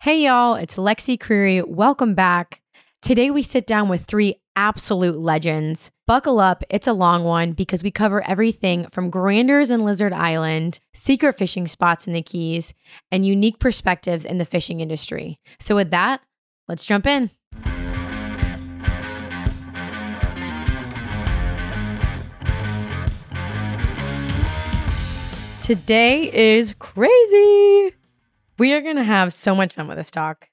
Hey, y'all, it's Lexi Creary. Welcome back. Today, we sit down with three absolute legends. Buckle up, it's a long one because we cover everything from granders in Lizard Island, secret fishing spots in the Keys, and unique perspectives in the fishing industry. So, with that, let's jump in. Today is crazy. We are going to have so much fun with this talk.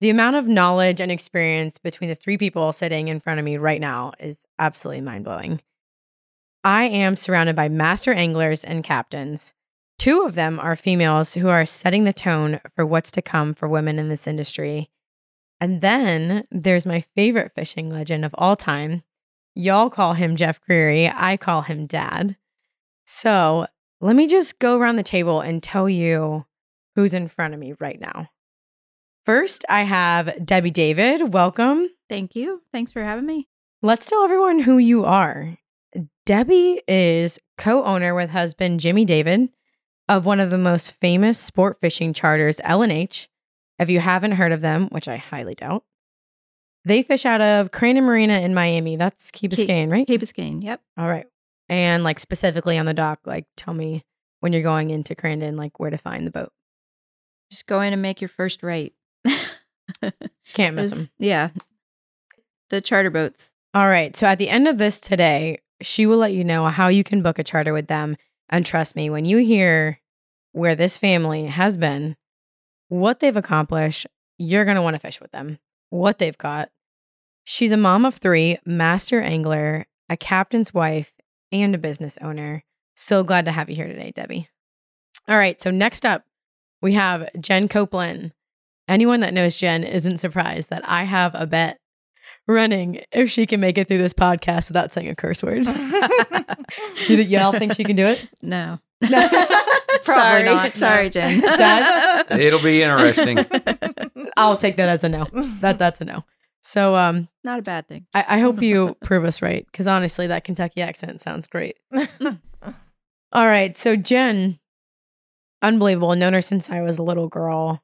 The amount of knowledge and experience between the three people sitting in front of me right now is absolutely mind blowing. I am surrounded by master anglers and captains. Two of them are females who are setting the tone for what's to come for women in this industry. And then there's my favorite fishing legend of all time. Y'all call him Jeff Creary. I call him Dad. So let me just go around the table and tell you who's in front of me right now. First, I have Debbie David. Welcome. Thank you. Thanks for having me. Let's tell everyone who you are. Debbie is co owner with husband Jimmy David of one of the most famous sport fishing charters, L&H. If you haven't heard of them, which I highly doubt, they fish out of Crandon Marina in Miami. That's Key Key- Biscayne, right? Key Biscayne. Yep. All right. And like specifically on the dock, like tell me when you're going into Crandon, like where to find the boat. Just go in and make your first rate. Can't miss them. Yeah. The charter boats. All right. So at the end of this today, she will let you know how you can book a charter with them. And trust me, when you hear where this family has been, what they've accomplished, you're going to want to fish with them, what they've got. She's a mom of three, master angler, a captain's wife, and a business owner. So glad to have you here today, Debbie. All right. So next up, we have Jen Copeland. Anyone that knows Jen isn't surprised that I have a bet running if she can make it through this podcast without saying a curse word. you, y'all think she can do it? No. Probably Sorry. not, no. Sorry, Jen. Dad? It'll be interesting. I'll take that as a no. That that's a no. So um, Not a bad thing. I, I hope you prove us right because honestly, that Kentucky accent sounds great. All right, so Jen, unbelievable. Known her since I was a little girl.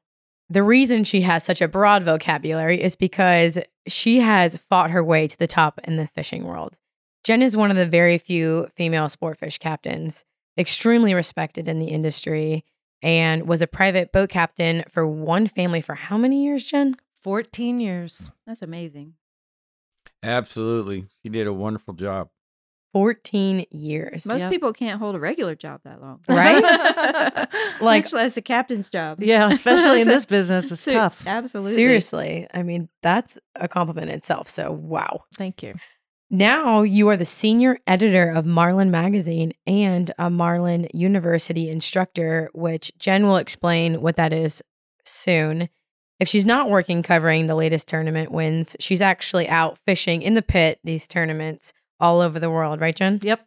The reason she has such a broad vocabulary is because she has fought her way to the top in the fishing world. Jen is one of the very few female sport fish captains, extremely respected in the industry, and was a private boat captain for one family for how many years, Jen? 14 years. That's amazing. Absolutely. She did a wonderful job. 14 years. Most Yep. people can't hold a regular job that long. Right? Like- Much less a captain's job. yeah, especially in this business, it's So- tough. Absolutely. Seriously. I mean, that's a compliment in itself. So, wow. Thank you. Now you are the senior editor of Marlin Magazine and a Marlin University instructor, which Jen will explain what that is soon. If she's not working covering the latest tournament wins, she's actually out fishing in the pit these tournaments all over the world, right, Jen? Yep.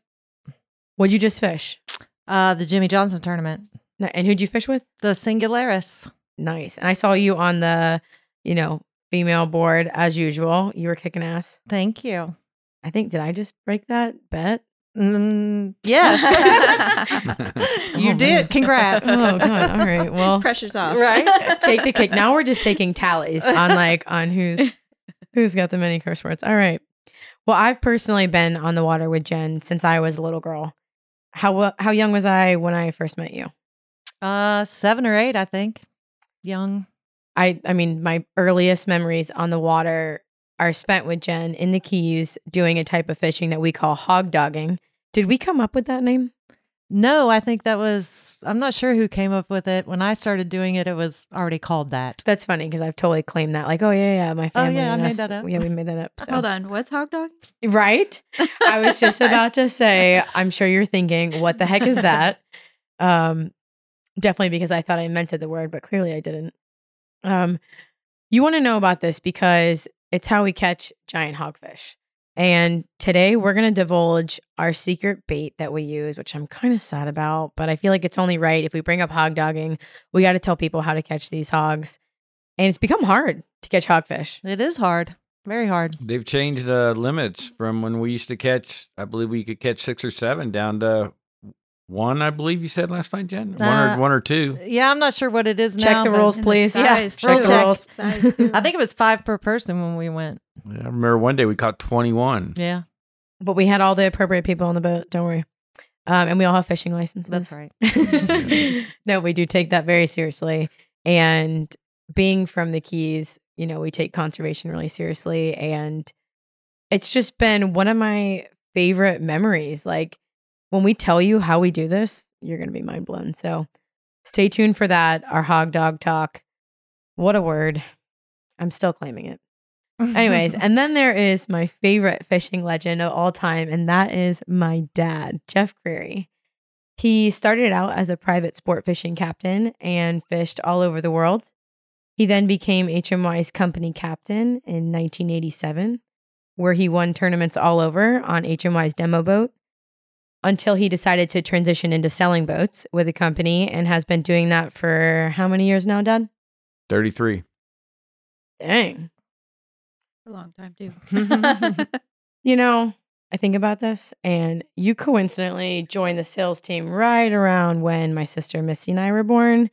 What'd you just fish? Uh, the Jimmy Johnson tournament, N- And who'd you fish with? the Singularis. Nice. And I saw you on the, you know, female board as usual. You were kicking ass. Thank you. I think, did I just break that bet? Mm, yes. you Oh, did. man. Congrats. Oh, God. All right. Well, Pressure's off. Right? take the cake. Now we're just taking tallies on like on who's who's got the many curse words. All right. Well, I've personally been on the water with Jen since I was a little girl. How how young was I when I first met you? Uh, seven or eight, I think. Young. I I mean, my earliest memories on the water are spent with Jen in the Keys doing a type of fishing that we call hog dogging. Did we come up with that name? No, I think that was, I'm not sure who came up with it. When I started doing it, it was already called that. That's funny because I've totally claimed that. Like, oh yeah, yeah, my family. Oh, family. yeah, I and made us- that up. Yeah, we made that up. So. Hold on. What's hog dog? Right? I was just about to say, I'm sure you're thinking, what the heck is that? Um, definitely because I thought I invented the word, but clearly I didn't. Um, you want to know about this because it's how we catch giant hogfish. And today we're going to divulge our secret bait that we use, which I'm kind of sad about, but I feel like it's only right if we bring up hog dogging, we got to tell people how to catch these hogs. And it's become hard to catch hogfish. It is hard. Very hard. They've changed the limits from when we used to catch, I believe we could catch six or seven down to one, I believe you said last night, Jen. One Uh, or one or two. Yeah, I'm not sure what it is now. Check now. the rules, And the please. Yeah, size, we'll check the rules. I think it was five per person when we went. Yeah, I remember one day we caught twenty one. Yeah, But we had all the appropriate people on the boat. Don't worry. Um, and we all have fishing licenses. that's right. no, we do take that very seriously. And being from the Keys, you know, we take conservation really seriously. And it's just been one of my favorite memories. Like when we tell you how we do this, you're going to be mind blown. So stay tuned for that. Our hog dog talk. What a word. I'm still claiming it. Anyways, and then there is my favorite fishing legend of all time, and that is my dad, Jeff Creary. He started out as a private sport fishing captain and fished all over the world. He then became HMY's company captain in 1987, where he won tournaments all over on HMY's demo boat until he decided to transition into selling boats with a company and has been doing that for how many years now, Dad? Thirty three. Dang. a long time too. You know, I think about this, and you coincidentally joined the sales team right around when my sister Missy and I were born.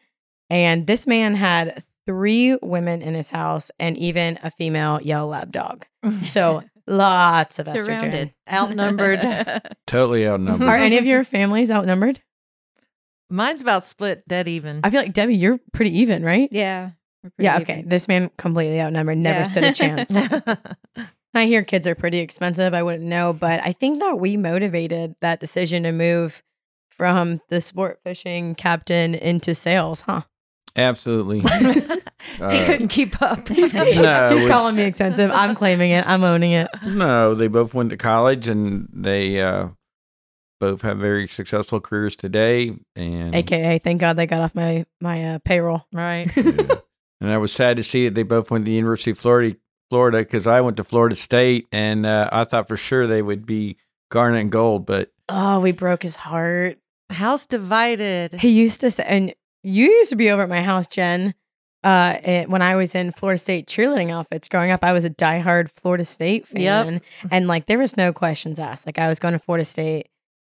And this man had three women in his house and even a female yellow lab dog. So lots of estrogen. Surrounded, Outnumbered. Totally outnumbered. Are any of your families outnumbered? Mine's about split dead even. I feel like Debbie, you're pretty even, right? yeah. we're Yeah, okay. even. This man completely outnumbered, never Yeah. stood a chance. I hear kids are pretty expensive. I wouldn't know, but I think that we motivated that decision to move from the sport fishing captain into sales, huh? Absolutely. he Uh, couldn't keep up. He's, No, he's we- calling me expensive. I'm claiming it. I'm owning it. No, they both went to college and they uh, both have very successful careers today. And AKA, thank God they got off my my uh, payroll. right. Yeah. and I was sad to see that they both went to the University of Florida, Florida, because I went to Florida State, and uh, I thought for sure they would be garnet and gold, but Oh, we broke his heart. House divided. He used to say, and you used to be over at my house, Jen. Uh, it, when I was in Florida State cheerleading outfits growing up, I was a diehard Florida State fan, Yep. and like there was no questions asked. Like I was going to Florida State,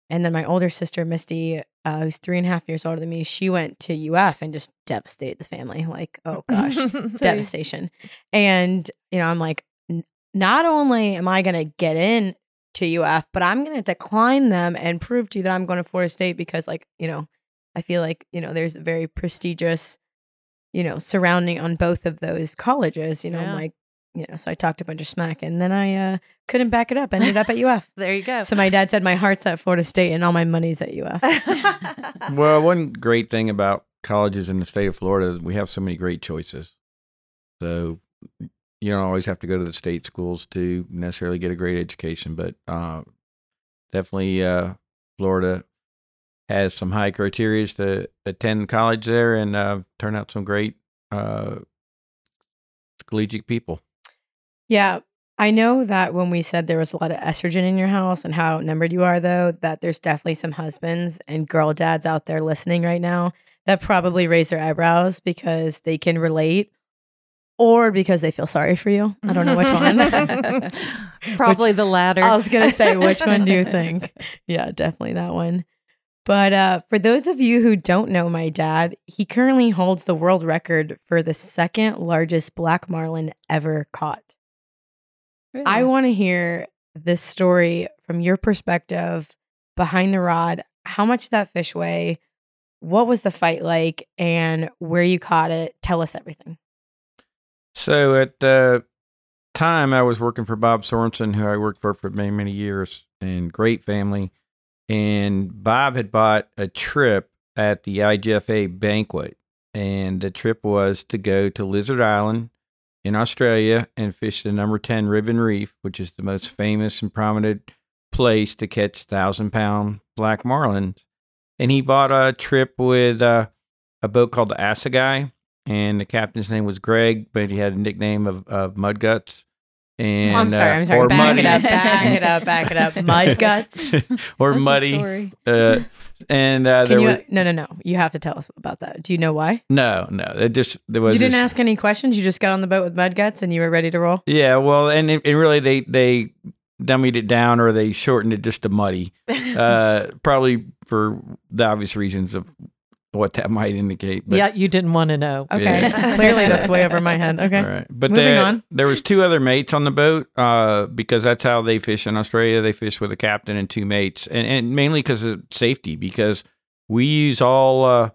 and then my older sister Misty, uh, who's three and a half years older than me, she went to UF and just devastated the family. Like, oh gosh, devastation. And you know, I'm like, n- not only am I going to get in to UF, but I'm going to decline them and prove to you that I'm going to Florida State because, like, you know, I feel like you know there's a very prestigious, you know, surrounding on both of those colleges. You know, Yeah. I'm like, you know, so I talked a bunch of smack, and then I uh, couldn't back it up. Ended up at UF. there you go. So my dad said my heart's at Florida State and all my money's at UF. well, one great thing about colleges in the state of Florida is we have so many great choices. So you don't always have to go to the state schools to necessarily get a great education, but uh, definitely uh, Florida has some high criteria to attend college there and uh, turn out some great uh, collegiate people. Yeah. I know that when we said there was a lot of estrogen in your house and how outnumbered you are, though, that there's definitely some husbands and girl dads out there listening right now that probably raise their eyebrows because they can relate or because they feel sorry for you. I don't know which one. Probably the latter. I was going to say, which one do you think? Yeah, definitely that one. But uh, for those of you who don't know my dad, he currently holds the world record for the second largest black marlin ever caught. I want to hear this story from your perspective behind the rod. How much did that fish weigh? What was the fight like? And where you caught it? Tell us everything. So at the time, I was working for Bob Sorensen, who I worked for for many, many years, and great family. And Bob had bought a trip at the IGFA banquet, and the trip was to go to Lizard Island in Australia and fish the number 10 Ribbon Reef, which is the most famous and prominent place to catch thousand pound black marlins. And he bought a trip with uh, a boat called the Assegai, and the captain's name was Greg, but he had a nickname of, of Mud And, I'm sorry. uh, I'm sorry. or Back Muddy. it up. Back it up. Back it up. Mud guts. or That's Muddy. Uh, and uh, there you? were No, no, no. You have to tell us about that. Do you know why? no, no. It just there was You didn't ask any questions. You just got on the boat with mud guts and you were ready to roll. Yeah, well, and it, it really they they dummied it down or they shortened it just to muddy. Uh, probably for the obvious reasons of what that might indicate. But, yeah, you didn't want to know. Okay. Yeah. Clearly, that's way over my head. Okay. All right. But Moving there, on. there was two other mates on the boat uh, because that's how they fish in Australia. They fish with a captain and two mates, and, and mainly because of safety. Because we use all uh,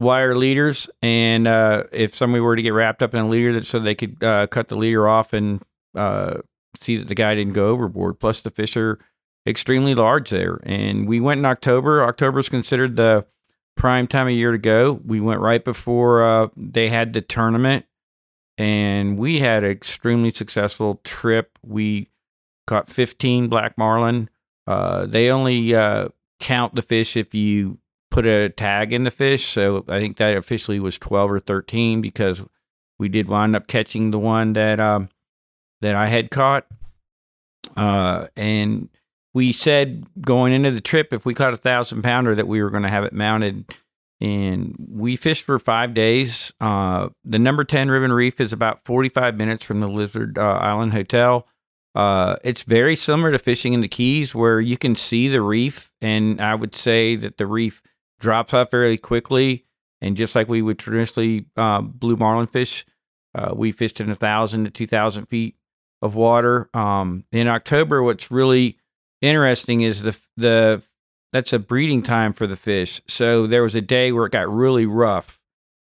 wire leaders, and uh, if somebody were to get wrapped up in a leader, that so they could uh, cut the leader off and uh, see that the guy didn't go overboard. Plus, the fish are extremely large there, and we went in October. October is considered the prime time of year to go. We went right before uh, they had the tournament, and we had an extremely successful trip. We caught 15 black marlin. Uh, they only uh, count the fish if you put a tag in the fish. So I think that officially was 12 or 13 because we did wind up catching the one that um, that I had caught. Uh, and we said going into the trip, if we caught a thousand pounder, that we were going to have it mounted. And we fished for five days. Uh, the number 10 Ribbon Reef is about 45 minutes from the Lizard uh, Island Hotel. Uh, it's very similar to fishing in the Keys where you can see the reef. And I would say that the reef drops off fairly quickly. And just like we would traditionally uh, blue marlin fish, uh, we fished in a thousand to two thousand feet of water. Um, in October, what's really interesting is the the that's a breeding time for the fish. So there was a day where it got really rough,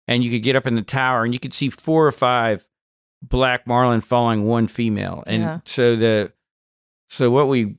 and you could get up in the tower and you could see four or five black marlin following one female. And Yeah. so the so what we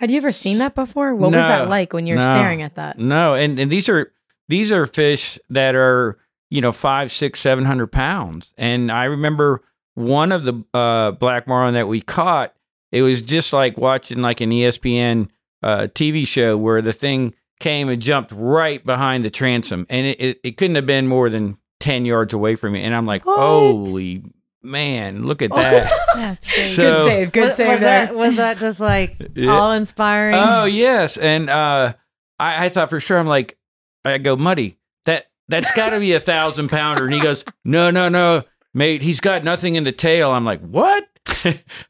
Had you ever seen that before? What was that like when you're no. staring at that? no, and and these are these are fish that are you know five, six, seven hundred pounds. And I remember one of the uh, black marlin that we caught. It was just like watching like an ESPN uh, TV show where the thing came and jumped right behind the transom, and it, it, it couldn't have been more than ten yards away from me. And I'm like, What? holy man, look at that! That's great. So- good save. Good was, save was there. that was that just like Yeah. all inspiring? Oh yes, and uh, I, I thought for sure. I'm like, I go muddy. That that's got to be a thousand pounder. And he goes, no, no, no, mate. He's got nothing in the tail. I'm like, what?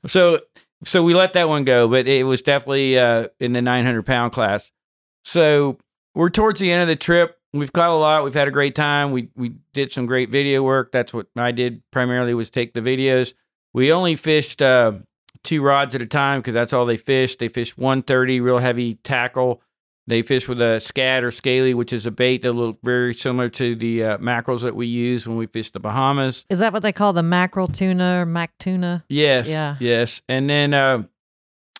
so so we let that one go, but it was definitely uh, in the 900 pound class. So we're towards the end of the trip. We've caught a lot. We've had a great time. We we did some great video work. That's what I did primarily was take the videos. We only fished uh, two rods at a time because that's all they fished. They fished 130 real heavy tackle. They fish with a scat or scaly, which is a bait that looks very similar to the uh, mackerels that we use when we fish the Bahamas. Is that what they call the mackerel tuna or mac tuna? Yes. Yeah. Yes. And then uh,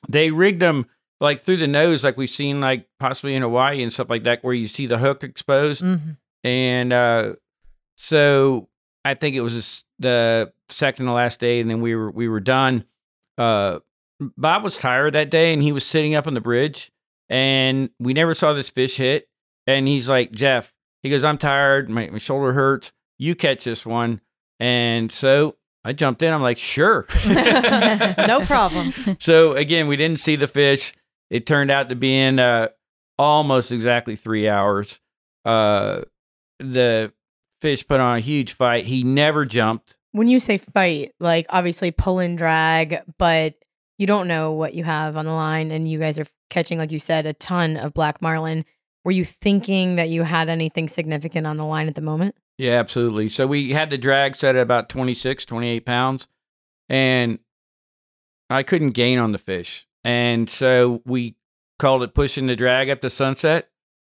they rigged them like through the nose, like we've seen, like possibly in Hawaii and stuff like that, where you see the hook exposed. hmm And uh, so I think it was the second to last day, and then we were we were done. Uh, Bob was tired that day, and he was sitting up on the bridge, and we never saw this fish hit. And he's like, Jeff, he goes, I'm tired, my, my shoulder hurts. You catch this one, and so I jumped in. I'm like, sure, No problem. so again, we didn't see the fish. It turned out to be in uh, almost exactly three hours. Uh, the fish put on a huge fight. He never jumped. when you say fight, like obviously pull and drag, but you don't know what you have on the line, and you guys are catching, like you said, a ton of black marlin. Were you thinking that you had anything significant on the line at the moment? Yeah, absolutely. So we had the drag set at about 26, 28 pounds, and I couldn't gain on the fish. And so we called it pushing the drag up to sunset.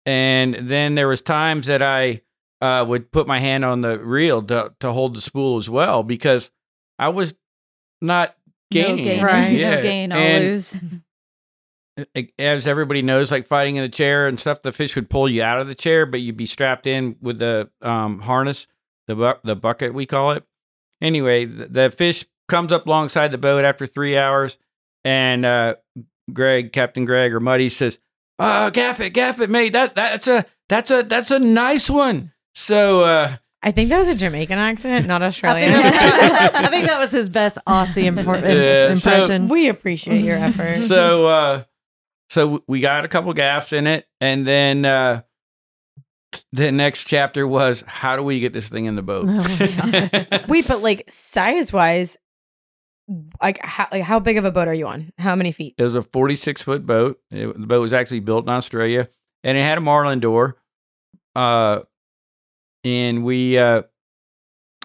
And then there was times that I uh, would put my hand on the reel to, to hold the spool as well because I was not No gaining. gain. Right. Yeah. No gain, all And lose. as everybody knows, like fighting in the chair and stuff, the fish would pull you out of the chair, but you'd be strapped in with the um, harness, the bu- the bucket we call it. Anyway, the, the fish comes up alongside the boat after three hours, and uh, Greg, Captain Greg or Muddy says, "Uh, gaff it, gaff it, mate. That that's a that's a that's a nice one." So uh, I think that was a Jamaican accent, not I Australian. think, that was, I think that was his best Aussie impor- Yeah, so- impression. we appreciate your effort. so uh so we got a couple gaffs in it and then uh the next chapter was how do we get this thing in the boat Oh. Wait, but like size wise, like how, like how big of a boat are you on? How many feet? It was a 46 foot boat. It, the boat was actually built in Australia, and it had a marlin door. Uh, and we uh,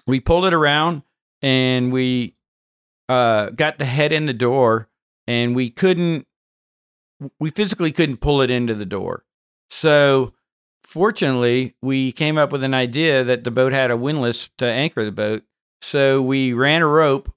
we pulled it around, and we uh, got the head in the door, and we couldn't. We physically couldn't pull it into the door. So, fortunately, we came up with an idea that the boat had a windlass to anchor the boat. So we ran a rope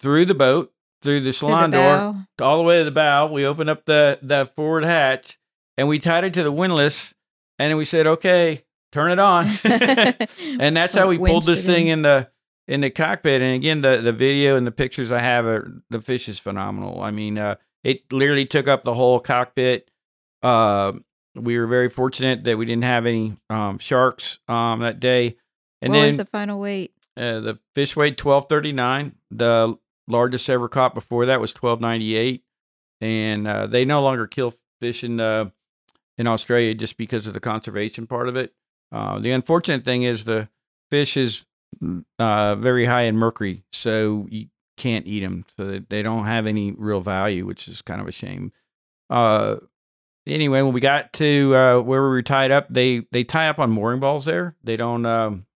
through the boat, through the To the salon door, bow. all the way to the bow. We opened up the the forward hatch and we tied it to the windlass, and we said, "Okay, turn it on." and that's how we pulled this thing in. in the in the cockpit. And again, the the video and the pictures I have are the fish is phenomenal. I mean, uh, it literally took up the whole cockpit. Uh, we were very fortunate that we didn't have any um, sharks um, that day. And what then was the final weight? uh, the fish weighed twelve thirty nine. The largest ever caught before that was twelve ninety eight, and uh, they no longer kill fish in uh, in Australia just because of the conservation part of it. Uh, the unfortunate thing is the fish is mm, uh, very high in mercury, so you can't eat them. So they- don't have any real value, which is kind of a shame. Uh, anyway, when we got to uh, where we were tied up, they they tie up on mooring balls there. They don't. Um,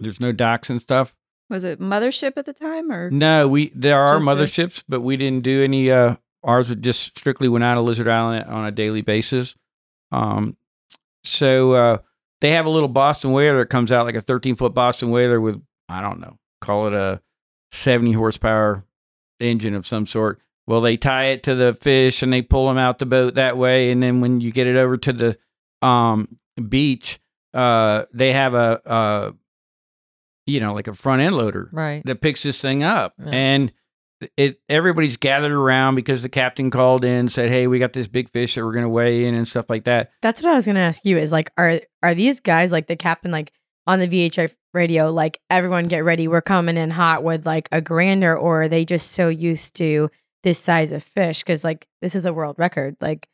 there's no docks and stuff. Was it mothership at the time or No, we there are motherships, but we didn't do any. Uh, ours just strictly went out of Lizard Island on a daily basis. Um, so uh, they have a little Boston whaler that comes out like a 13 foot Boston whaler with I don't know, call it a 70 horsepower engine of some sort. Well, they tie it to the fish and they pull them out the boat that way, and then when you get it over to the um, beach, uh, they have a, uh, you know, like a front end loader Right. that picks this thing up Yeah. and it everybody's gathered around because the captain called in said hey we got this big fish that we're going to weigh in and stuff like that That's what I was gonna ask you. Is like, are are these guys like the captain, like on the VHF radio, like everyone get ready, we're coming in hot with like a grander, or are they just so used to this size of fish? Because like this is a world record. Like,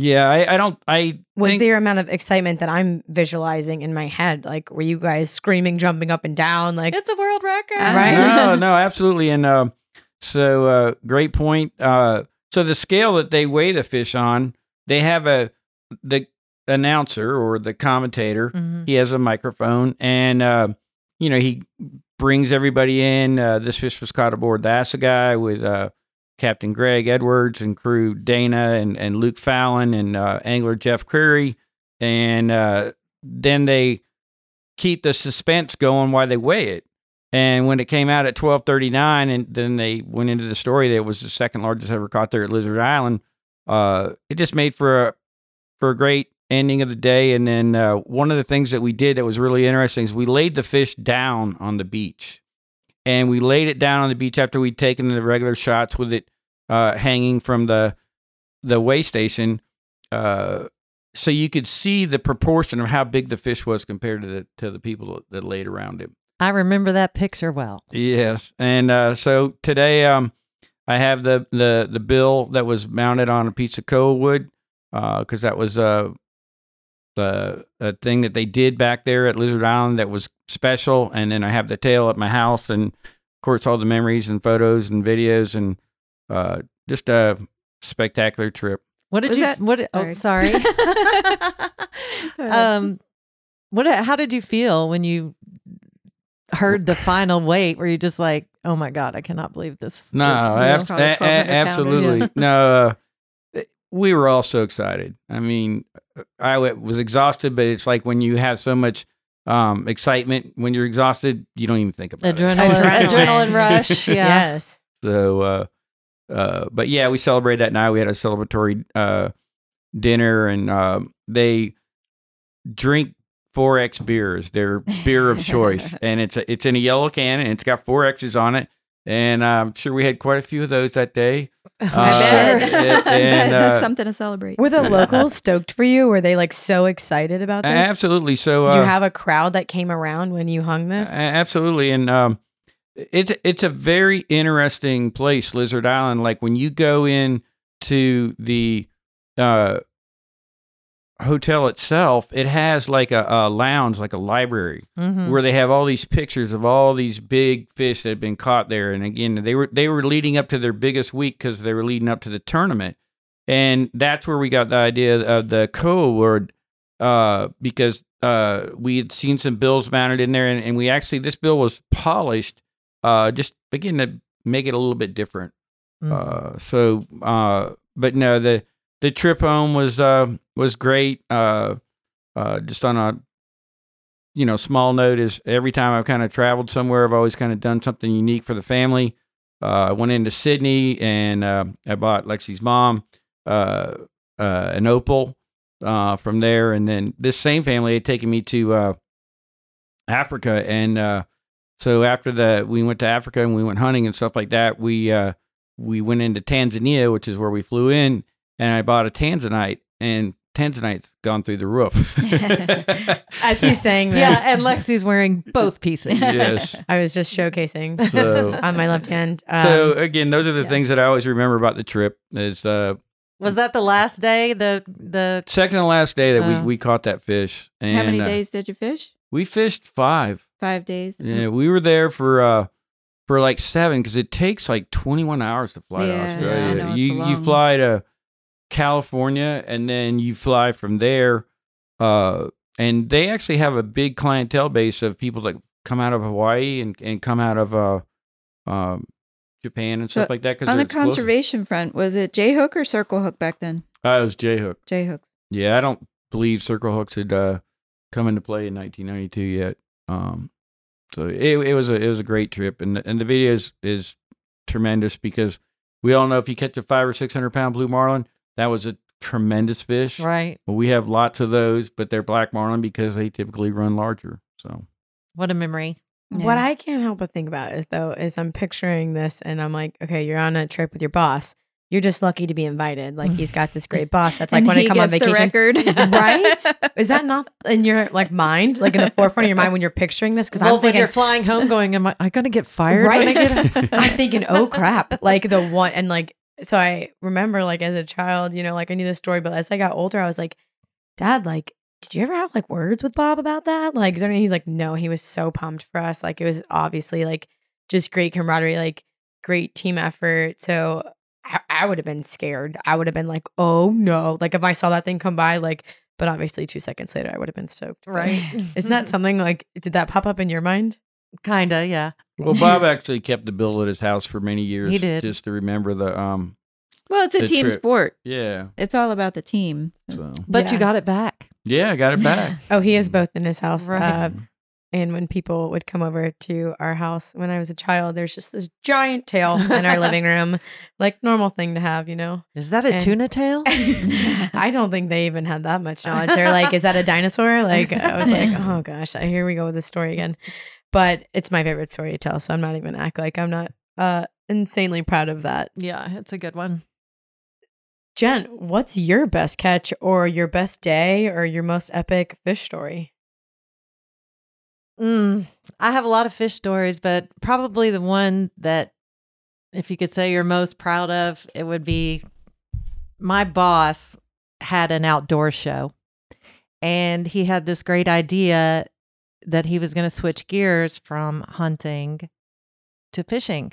yeah i, I don't i was think, there amount of excitement that I'm visualizing in my head? Like, were you guys screaming, jumping up and down? Like, It's a world record. Right. no no absolutely and uh, so uh, great point uh, so the scale that they weigh the fish on they have a the announcer or the commentator Mhm. he has a microphone and uh, you know he brings everybody in. Uh, this fish was caught aboard the Assegai with uh, captain greg edwards and crew dana and, and luke fallon and uh, angler jeff creary and uh, then they keep the suspense going while they weigh it. And when it came out at 1239 and then they went into the story that it was the second largest ever caught there at lizard island uh, it just made for a for a great ending of the day. And then uh, one of the things that we did that was really interesting is we laid the fish down on the beach, and we laid it down on the beach after we'd taken the regular shots with it uh, hanging from the the weigh station, uh, so you could see the proportion of how big the fish was compared to the to the people that, laid around him. I remember that picture well. Yes, and uh, so today, um, I have the the the bill that was mounted on a piece of koa wood, because that was uh the a thing that they did back there at Lizard Island that was special, and then I have the tail at my house, and of course all the memories and photos and videos, and uh, just a spectacular trip. What did Was you? that- what? Oh, sorry. Um, what? How did you feel when you heard the final weight? Were you just like, "Oh my god, I cannot believe this"? No, this ab- ab- real." probably a- a- 1200 pounder, absolutely. No, uh, we were all so excited. I mean, I w- was exhausted, but it's like when you have so much um, excitement, when you're exhausted, you don't even think about it. adrenaline, adrenaline rush. Yeah. yes. So, uh, uh, but yeah, we celebrated that night. We had a celebratory uh, dinner, and um they drink 4X beers, their beer of choice, and it's a, it's in a yellow can, and it's got four X's on it. And I'm sure we had quite a few of those that day. I Uh, bet. and- I bet that's uh, something to celebrate. Were the locals stoked for you? Were they like so excited about this? Absolutely. So, Did you uh, have a crowd that came around when you hung this? Absolutely, and um, it's it's a very interesting place, Lizard Island. Like when you go in to the uh, hotel itself, it has like a, a lounge, like a library, Mhm. where they have all these pictures of all these big fish that had been caught there. And again, they were they were leading up to their biggest week because they were leading up to the tournament, and that's where we got the idea of the co award uh, because uh, we had seen some bills mounted in there, and, and we actually this bill was polished, uh, just again to make it a little bit different. Mhm. Uh, so, uh, but no, the the trip home was uh, was great. Uh, uh, just on a you know small note is every time I've kind of traveled somewhere, I've always kind of done something unique for the family. Uh, I went into Sydney and uh, I bought Lexi's mom uh, uh, an opal uh, from there, and then this same family had taken me to Africa, and so after the we went to Africa and we went hunting and stuff like that, we uh, we went into Tanzania, which is where we flew in, and I bought a Tanzanite, and Tanzanite's gone through the roof. As he's saying this, yeah, and Lexi's wearing both pieces. yes. I was just showcasing So, on my left hand. Um, so again, those are the yeah. things that I always remember about the trip. Is uh, Was that the last day? The the second to last day that Oh. we, we caught that fish. And, How many uh, days did you fish? we fished five. Five days. Yeah, we were there for uh for like seven because it takes like twenty one hours to fly Yeah, to I Australia. know, it's you you long. fly to California and then you fly from there. Uh, and they actually have a big clientele base of people that come out of Hawaii and, and come out of uh um Japan and stuff So, like that. Because On the conservation front, was it J hook or circle hook back then? I was J Hook. J hooks. Yeah, I don't believe circle hooks had uh, come into play in 1992 yet. Um, so it it was a it was a great trip, and and the video is, is tremendous because we all know if you catch a five or six hundred pound blue marlin, that was a tremendous fish. right. Well, we have lots of those, but they're black marlin because they typically run larger. So What a memory. What I can't help but think about is though is I'm picturing this and I'm like, okay, you're on a trip with your boss. You're just lucky to be invited. Like he's got this great boss. That's like And when I he come on gets the vacation. record. right? Is that not in your like mind, like in the forefront of your mind when you're picturing this? Because well, I'm when you're flying home, going, "Am I, I going to get fired?" right? When I get I'm thinking, oh crap! Like the one, and like so I remember like as a child, you know, like I knew the story, but as I got older, I was like, Dad, like, did you ever have like words with Bob about that? Like, is there anything? He's like, no, he was so pumped for us. Like, it was obviously like just great camaraderie, like great team effort. So I, I would have been scared. I would have been like, oh no, like if I saw that thing come by, like, but obviously two seconds later, I would have been stoked. Right. Isn't that something like? Did that pop up in your mind? Kinda, yeah. well, Bob actually kept the bill at his house for many years. He did. just to remember the um well, it's a The team trip. sport. yeah. It's all about the team. So But Yeah. you got it back. yeah, I got it back. Oh, he has both in his house. Right. Uh, and when people would come over to our house when I was a child, there's just this giant tail in our living room, like normal thing to have, you know. Is that a And- tuna tail? I don't think they even had that much knowledge. They're like, "Is that a dinosaur?" Like I was like, "Oh gosh, here we go with this story again." But it's my favorite story to tell, so I'm not even act like I'm not uh, insanely proud of that. yeah, it's a good one. Jen, what's your best catch, or your best day, or your most epic fish story? Mm, I have a lot of fish stories, but probably the one that, if you could say you're most proud of, it would be my boss had an outdoor show and he had this great idea that he was going to switch gears from hunting to fishing.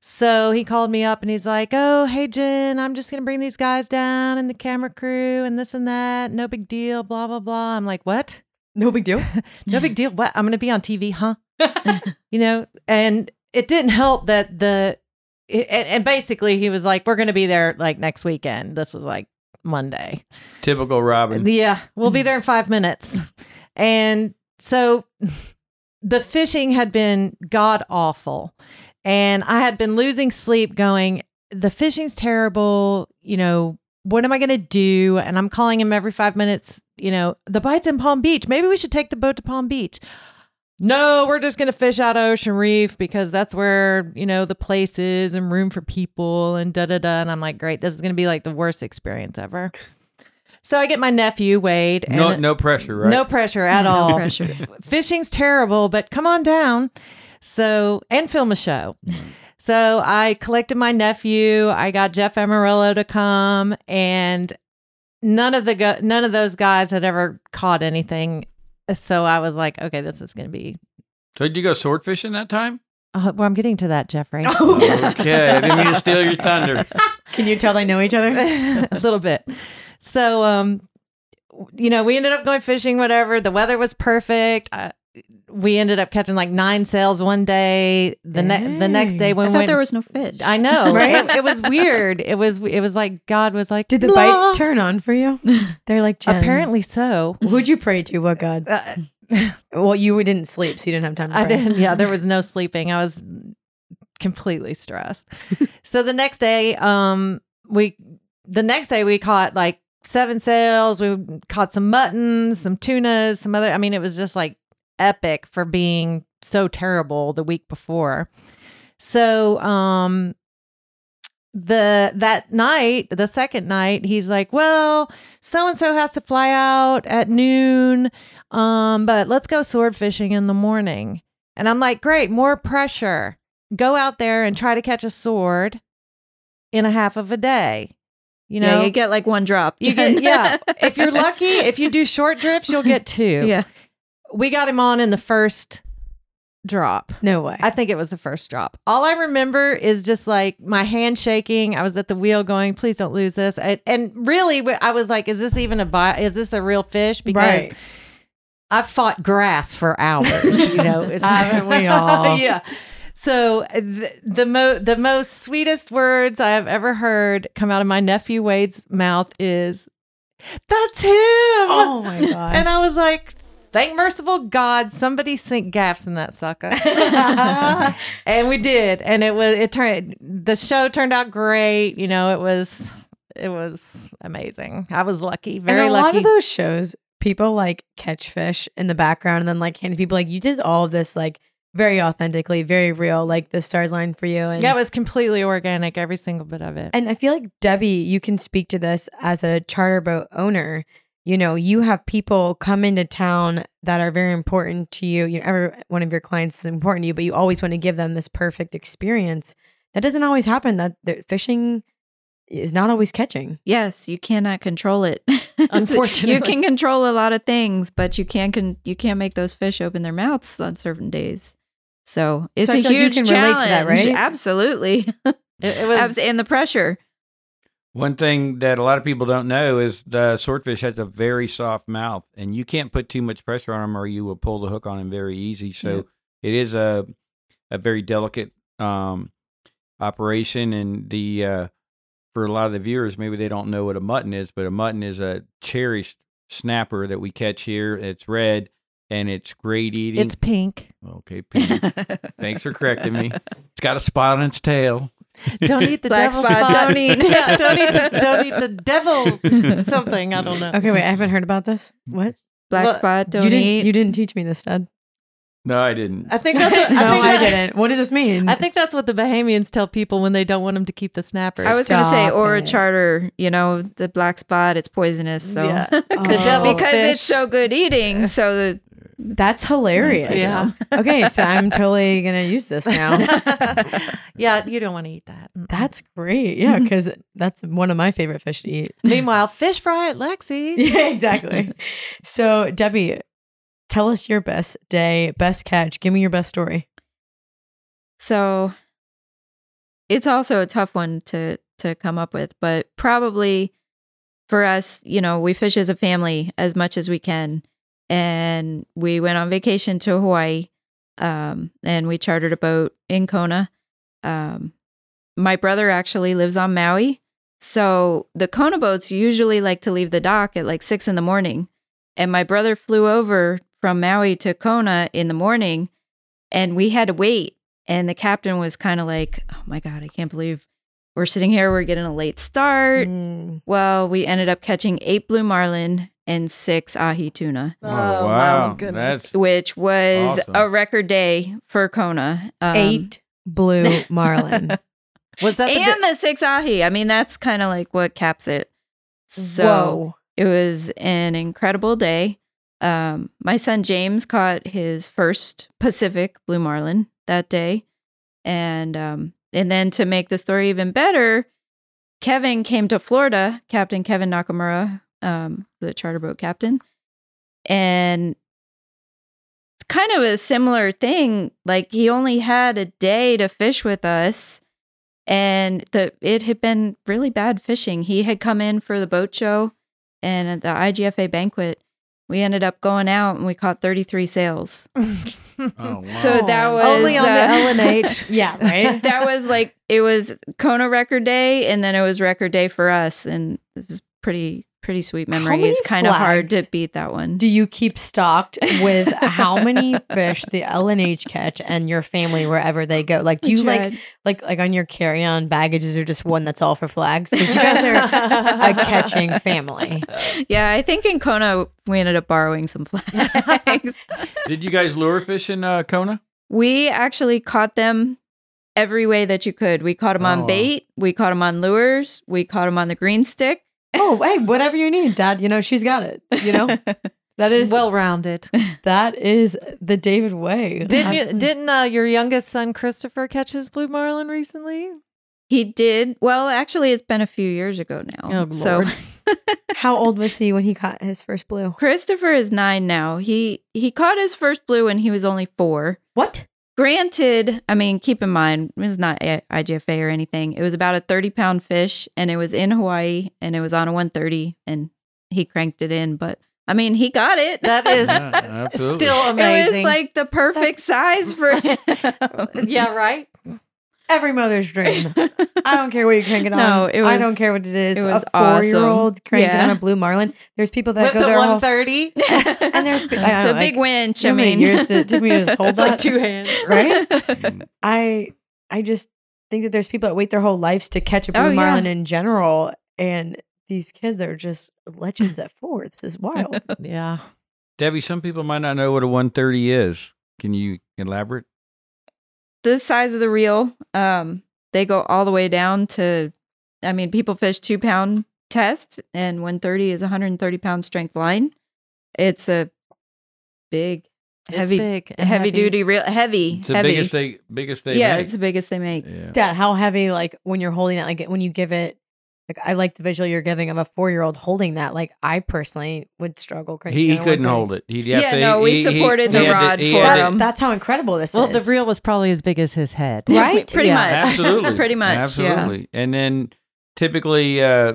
So he called me up and he's like, Oh, hey, Jen, I'm just going to bring these guys down and the camera crew and this and that. No big deal, blah, blah, blah. I'm like, What? No big deal. No big deal. What? I'm going to be on TV, huh? you know, and it didn't help that the, it, and, and basically he was like, we're going to be there like next weekend. This was like Monday. Typical Robin. Yeah, we'll be there in five minutes. And so the fishing had been god awful. And I had been losing sleep going, the fishing's terrible. You know, what am I going to do? And I'm calling him every five minutes, you know, the bite's in Palm Beach. Maybe we should take the boat to Palm Beach. No, we're just going to fish out of Ocean Reef because that's where, you know, the place is and room for people and da da da. And I'm like, great, this is going to be like the worst experience ever. So I get my nephew, Wade. And No no pressure, right? no pressure at No all. pressure. Fishing's terrible, but come on down. So, and film a show. So I collected my nephew. I got Jeff Amarillo to come and none of the go- none of those guys had ever caught anything. So I was like, okay, this is going to be. So did you go sword fishing that time? Uh, well, I'm getting to that, Jeffrey. Okay, I didn't mean to steal your thunder. Can you tell they know each other? a little bit. So, um, you know, we ended up going fishing. Whatever. The weather was perfect. Uh, we ended up catching like nine sails one day. The ne- the next day when I we went, there was no fish. I know, Right? It, it was weird. It was it was like God was like, Did the "Blah." bite turn on for you? They're like, Jen, Apparently so. Who'd you pray to? What gods? Uh, well, you didn't sleep, so you didn't have time to I didn't. Yeah, there was no sleeping. I was completely stressed. so the next day, um, we the next day we caught like seven sails. We caught some muttons, some tunas, some other. I mean, it was just like epic for being so terrible the week before. So, um, the that night, the second night, he's like, "Well, so and so has to fly out at noon, um, but let's go sword fishing in the morning." And I'm like, "Great, more pressure. Go out there and try to catch a sword in a half of a day." You know, yeah, you get like one drop. you get yeah. if you're lucky, if you do short drifts, you'll get two. yeah. We got him on in the first drop. No way. I think it was the first drop. All I remember is just like my hand shaking. I was at the wheel going, please don't lose this. I, and really, I was like, is this even a bi- is this a real fish? Because right. I've fought grass for hours, you know. Haven't we all? yeah. So uh, the, the mo the most sweetest words I have ever heard come out of my nephew Wade's mouth is, "That's him." Oh my gosh. And I was like, thank merciful God, somebody sink gaffs in that sucker. and we did. And it was it turned the show turned out great. You know, it was it was amazing. I was lucky, very and a lucky. lot of those shows, people like catch fish in the background and then like hand people like you did all of this like very authentically, very real, like the stars line for you. And yeah, it was completely organic, every single bit of it. And I feel like Debbie, you can speak to this as a charter boat owner. You know, you have people come into town that are very important to you. You know, every one of your clients is important to you, but you always want to give them this perfect experience. That doesn't always happen. That the fishing is not always catching. Yes, you cannot control it. Unfortunately. you can control a lot of things, but you can't con- you can't make those fish open their mouths on certain days. So it's I a feel like you huge can challenge. to that, right? Absolutely, it, it was Abs- and the pressure. One thing that a lot of people don't know is the swordfish has a very soft mouth, and you can't put too much pressure on them, or you will pull the hook on them very easy. So it is a a very delicate um, operation, and the uh, for a lot of the viewers, maybe they don't know what a mutton is, but a mutton is a cherished snapper that we catch here. It's red and it's great eating. it's pink. okay, Pete. Thanks for correcting me. It's got a spot on its tail. Don't eat the Black devil spot, spot. don't eat. Yeah, don't eat the don't eat the devil something. I don't know. Okay, wait, I haven't heard about this. What? Black Well, spot, don't you didn't eat. you didn't teach me this, Dad. No, I didn't. I think that's what, no, I, think I that- didn't. What does this mean? I think that's what the Bahamians tell people when they don't want them to keep the snappers. I was going to say, Stop or a charter. You know, the black spot. It's poisonous. So Yeah. Oh. the devil's because fish. it's so good eating. So the That's hilarious. Yeah. okay, so I'm totally gonna use this now. yeah, you don't want to eat that. That's great. Yeah, because that's one of my favorite fish to eat. Meanwhile, fish fry at Lexi's. Yeah, exactly. So, Debbie, tell us your best day, best catch. Give me your best story. So it's also a tough one to to come up with, but probably for us, you know, we fish as a family as much as we can. And we went on vacation to Hawaii. Um, and we chartered a boat in Kona. Um, my brother actually lives on Maui. So the Kona boats usually like to leave the dock at like six in the morning. And my brother flew over from Maui to Kona in the morning and we had to wait and the captain was kind of like, "Oh my god, I can't believe we're sitting here. We're getting a late start." Mm. Well, we ended up catching eight blue marlin and six ahi tuna, Oh, Oh, wow. my goodness. That's which was Awesome. a record day for Kona. Um, Eight blue marlin. Was that the and the six ahi. I mean, that's kind of like what caps it. So Whoa. it was an incredible day. Um, my son James caught his first Pacific blue marlin that day, and um, and then to make the story even better, Kevin came to Florida. Captain Kevin Nakamura um, the charter boat captain, and it's kind of a similar thing. Like he only had a day to fish with us, and the it had been really bad fishing. He had come in for the boat show, and at the IGFA banquet, we ended up going out and we caught thirty three sails. Oh, wow. So that was only on the uh, L&H. Yeah, right? that was like it was Kona record day and then it was record day for us and this is pretty pretty sweet How memory. It's kind of hard to beat that one. Do you keep stocked with how many fish the L&H catch and your family wherever they go? Like, do you like like like on your carry on baggages or just one that's all for flags? Because you guys are a catching family. Yeah, I think in Kona we ended up borrowing some flags. Did you guys lure fish in uh, Kona? we actually caught them every way that you could. We caught them Oh, on bait, we caught them on lures, we caught them on the green stick. Oh, hey, whatever you need, Dad. You know she's got it. You know that is well rounded. that is the David way. Didn't you, didn't uh, your youngest son Christopher catch his blue marlin recently? He did. Well, actually it's been a few years ago now. Oh, so Lord. How old was he when he caught his first blue? Christopher is 9 now. He he caught his first blue when he was only 4. What? Granted, I mean, keep in mind, it was not I- IGFA or anything. It was about a 30 pound fish and it was in Hawaii and it was on a 130 and he cranked it in. But I mean, he got it. That is Yeah, absolutely. still it was like the perfect size for him. yeah, right. Every mother's dream. I don't care what you're cranking on. No, it I don't care what it is. it was a four year old cranking Yeah. on a blue marlin. There's people that With go the their whole. 130. And there's pe- I it's don't a know, big like, winch. how I many mean, years it took me to just hold It's like two hands. Right? I I just think that there's people that wait their whole lives to catch a blue Oh, yeah. marlin in general, and these kids are just legends at four. This is wild. Yeah. Debbie, some people might not know what a 130 is. Can you elaborate? The size of the reel, um, they go all the way down to, I mean, people fish two pound test, and 130 is 130 pound strength line. It's a big, It's heavy, big and heavy, duty reel, heavy, It's the heavy. biggest they biggest they yeah, make. it's the biggest they make. yeah. Dad, how heavy? Like when you're holding that, like when you give it. Like I like the visual you're giving of a four year old holding that. Like I personally would struggle. cranking He, he couldn't hold it. He'd have Yeah, to, no, we he- he- supported he the had to- rod he for That, him. that's how incredible this Well, is. the reel was probably as big as his head. Right? Pretty Yeah. much. Absolutely. Pretty much, yeah. Absolutely. And then typically uh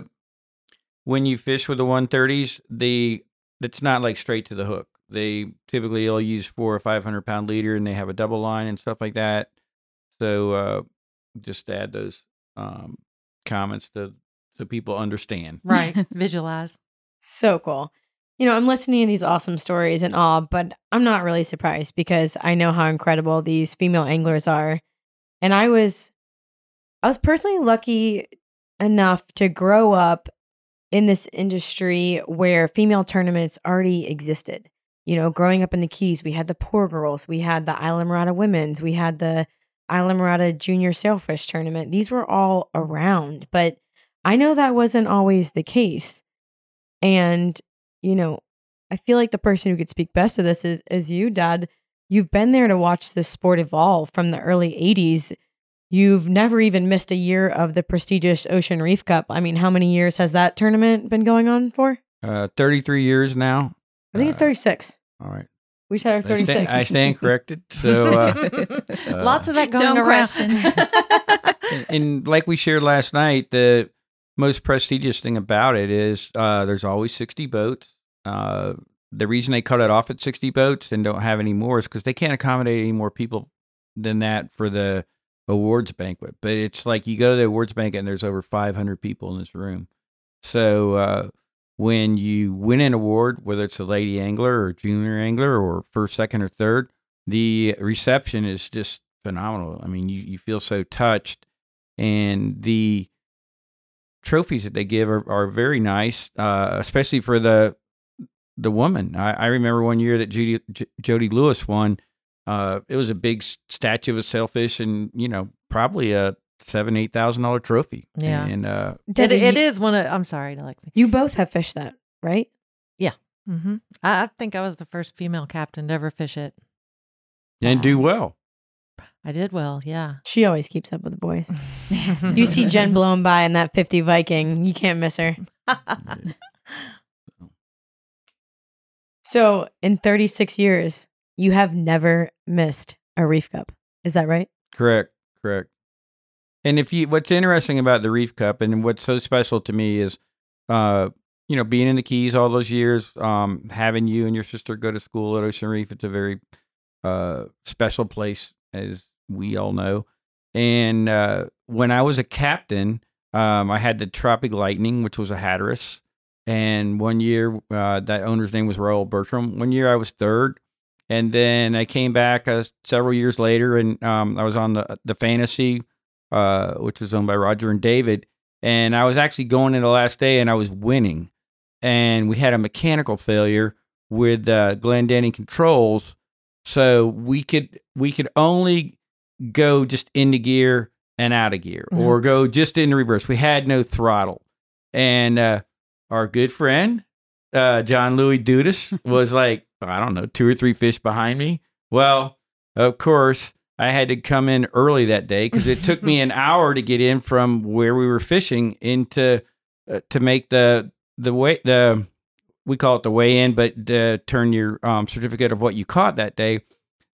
when you fish with the 130s, the it's not like straight to the hook. They typically will use four or five hundred pound leader and they have a double line and stuff like that. So uh just add those um comments to so people understand. Right. Visualize. So cool. You know, I'm listening to these awesome stories and awe, but I'm not really surprised because I know how incredible these female anglers are. And I was I was personally lucky enough to grow up in this industry where female tournaments already existed. You know, growing up in the Keys, we had the Poor Girls, we had the Islamorada Women's, we had the Islamorada Junior Sailfish Tournament. These were all around, but I know that wasn't always the case. And, you know, I feel like the person who could speak best to this is is you, Dad. You've been there to watch this sport evolve from the early 80s. You've never even missed a year of the prestigious Ocean Reef Cup. I mean, how many years has that tournament been going on for? Uh 33 years now. I think it's Uh, 36. All right. We should have I 36. stand, I stand corrected. So uh Lots of that going Don't around. question. and, and like we shared last night, the most prestigious thing about it is uh, there's always 60 boats. Uh, the reason they cut it off at 60 boats and don't have any more is because they can't accommodate any more people than that for the awards banquet. But it's like you go to the awards banquet and there's over 500 people in this room. So uh, when you win an award, whether it's a lady angler or junior angler or first, second, or third, the reception is just phenomenal. I mean, you, you feel so touched, and the trophies that they give are, are very nice, uh, especially for the the woman. I, I remember one year that Judy J- Jody Lewis won. Uh, it was a big statue of a sailfish, and you know, probably a seven eight thousand dollar trophy. Yeah. and uh, It, Debbie, it you- one of, I'm sorry, Alexi. You both have fished that, right? Yeah. Mm-hmm. I, I think I was the first female captain to ever fish it. and do well. I did well, yeah. She always keeps up with the boys. You see Jen blowing by in that 50 Viking, you can't miss her. So in 36 years, you have never missed a Reef Cup. Is that right? Correct, correct. And if you, what's interesting about the Reef Cup and what's so special to me is, uh, you know, being in the Keys all those years, um, having you and your sister go to school at Ocean Reef. It's a very uh, special place, as we all know. And uh, when I was a captain, um, I had the Tropic Lightning, which was a Hatteras. And one year, uh, that owner's name was Royal Bertram. One year, I was third, and then I came back uh, several years later, and um, I was on the the Fantasy, uh, which was owned by Roger and David. And I was actually going in the last day, and I was winning. And we had a mechanical failure with uh, controls, so we could we could only go just into gear and out of gear, or go just into reverse. We had no throttle, and uh, our good friend uh, John Louis Dudas was like, I don't know, two or three fish behind me. Well, of course, I had to come in early that day because it took me an hour to get in from where we were fishing into uh, to make the the way the we call it the weigh in, but to turn your um, certificate of what you caught that day.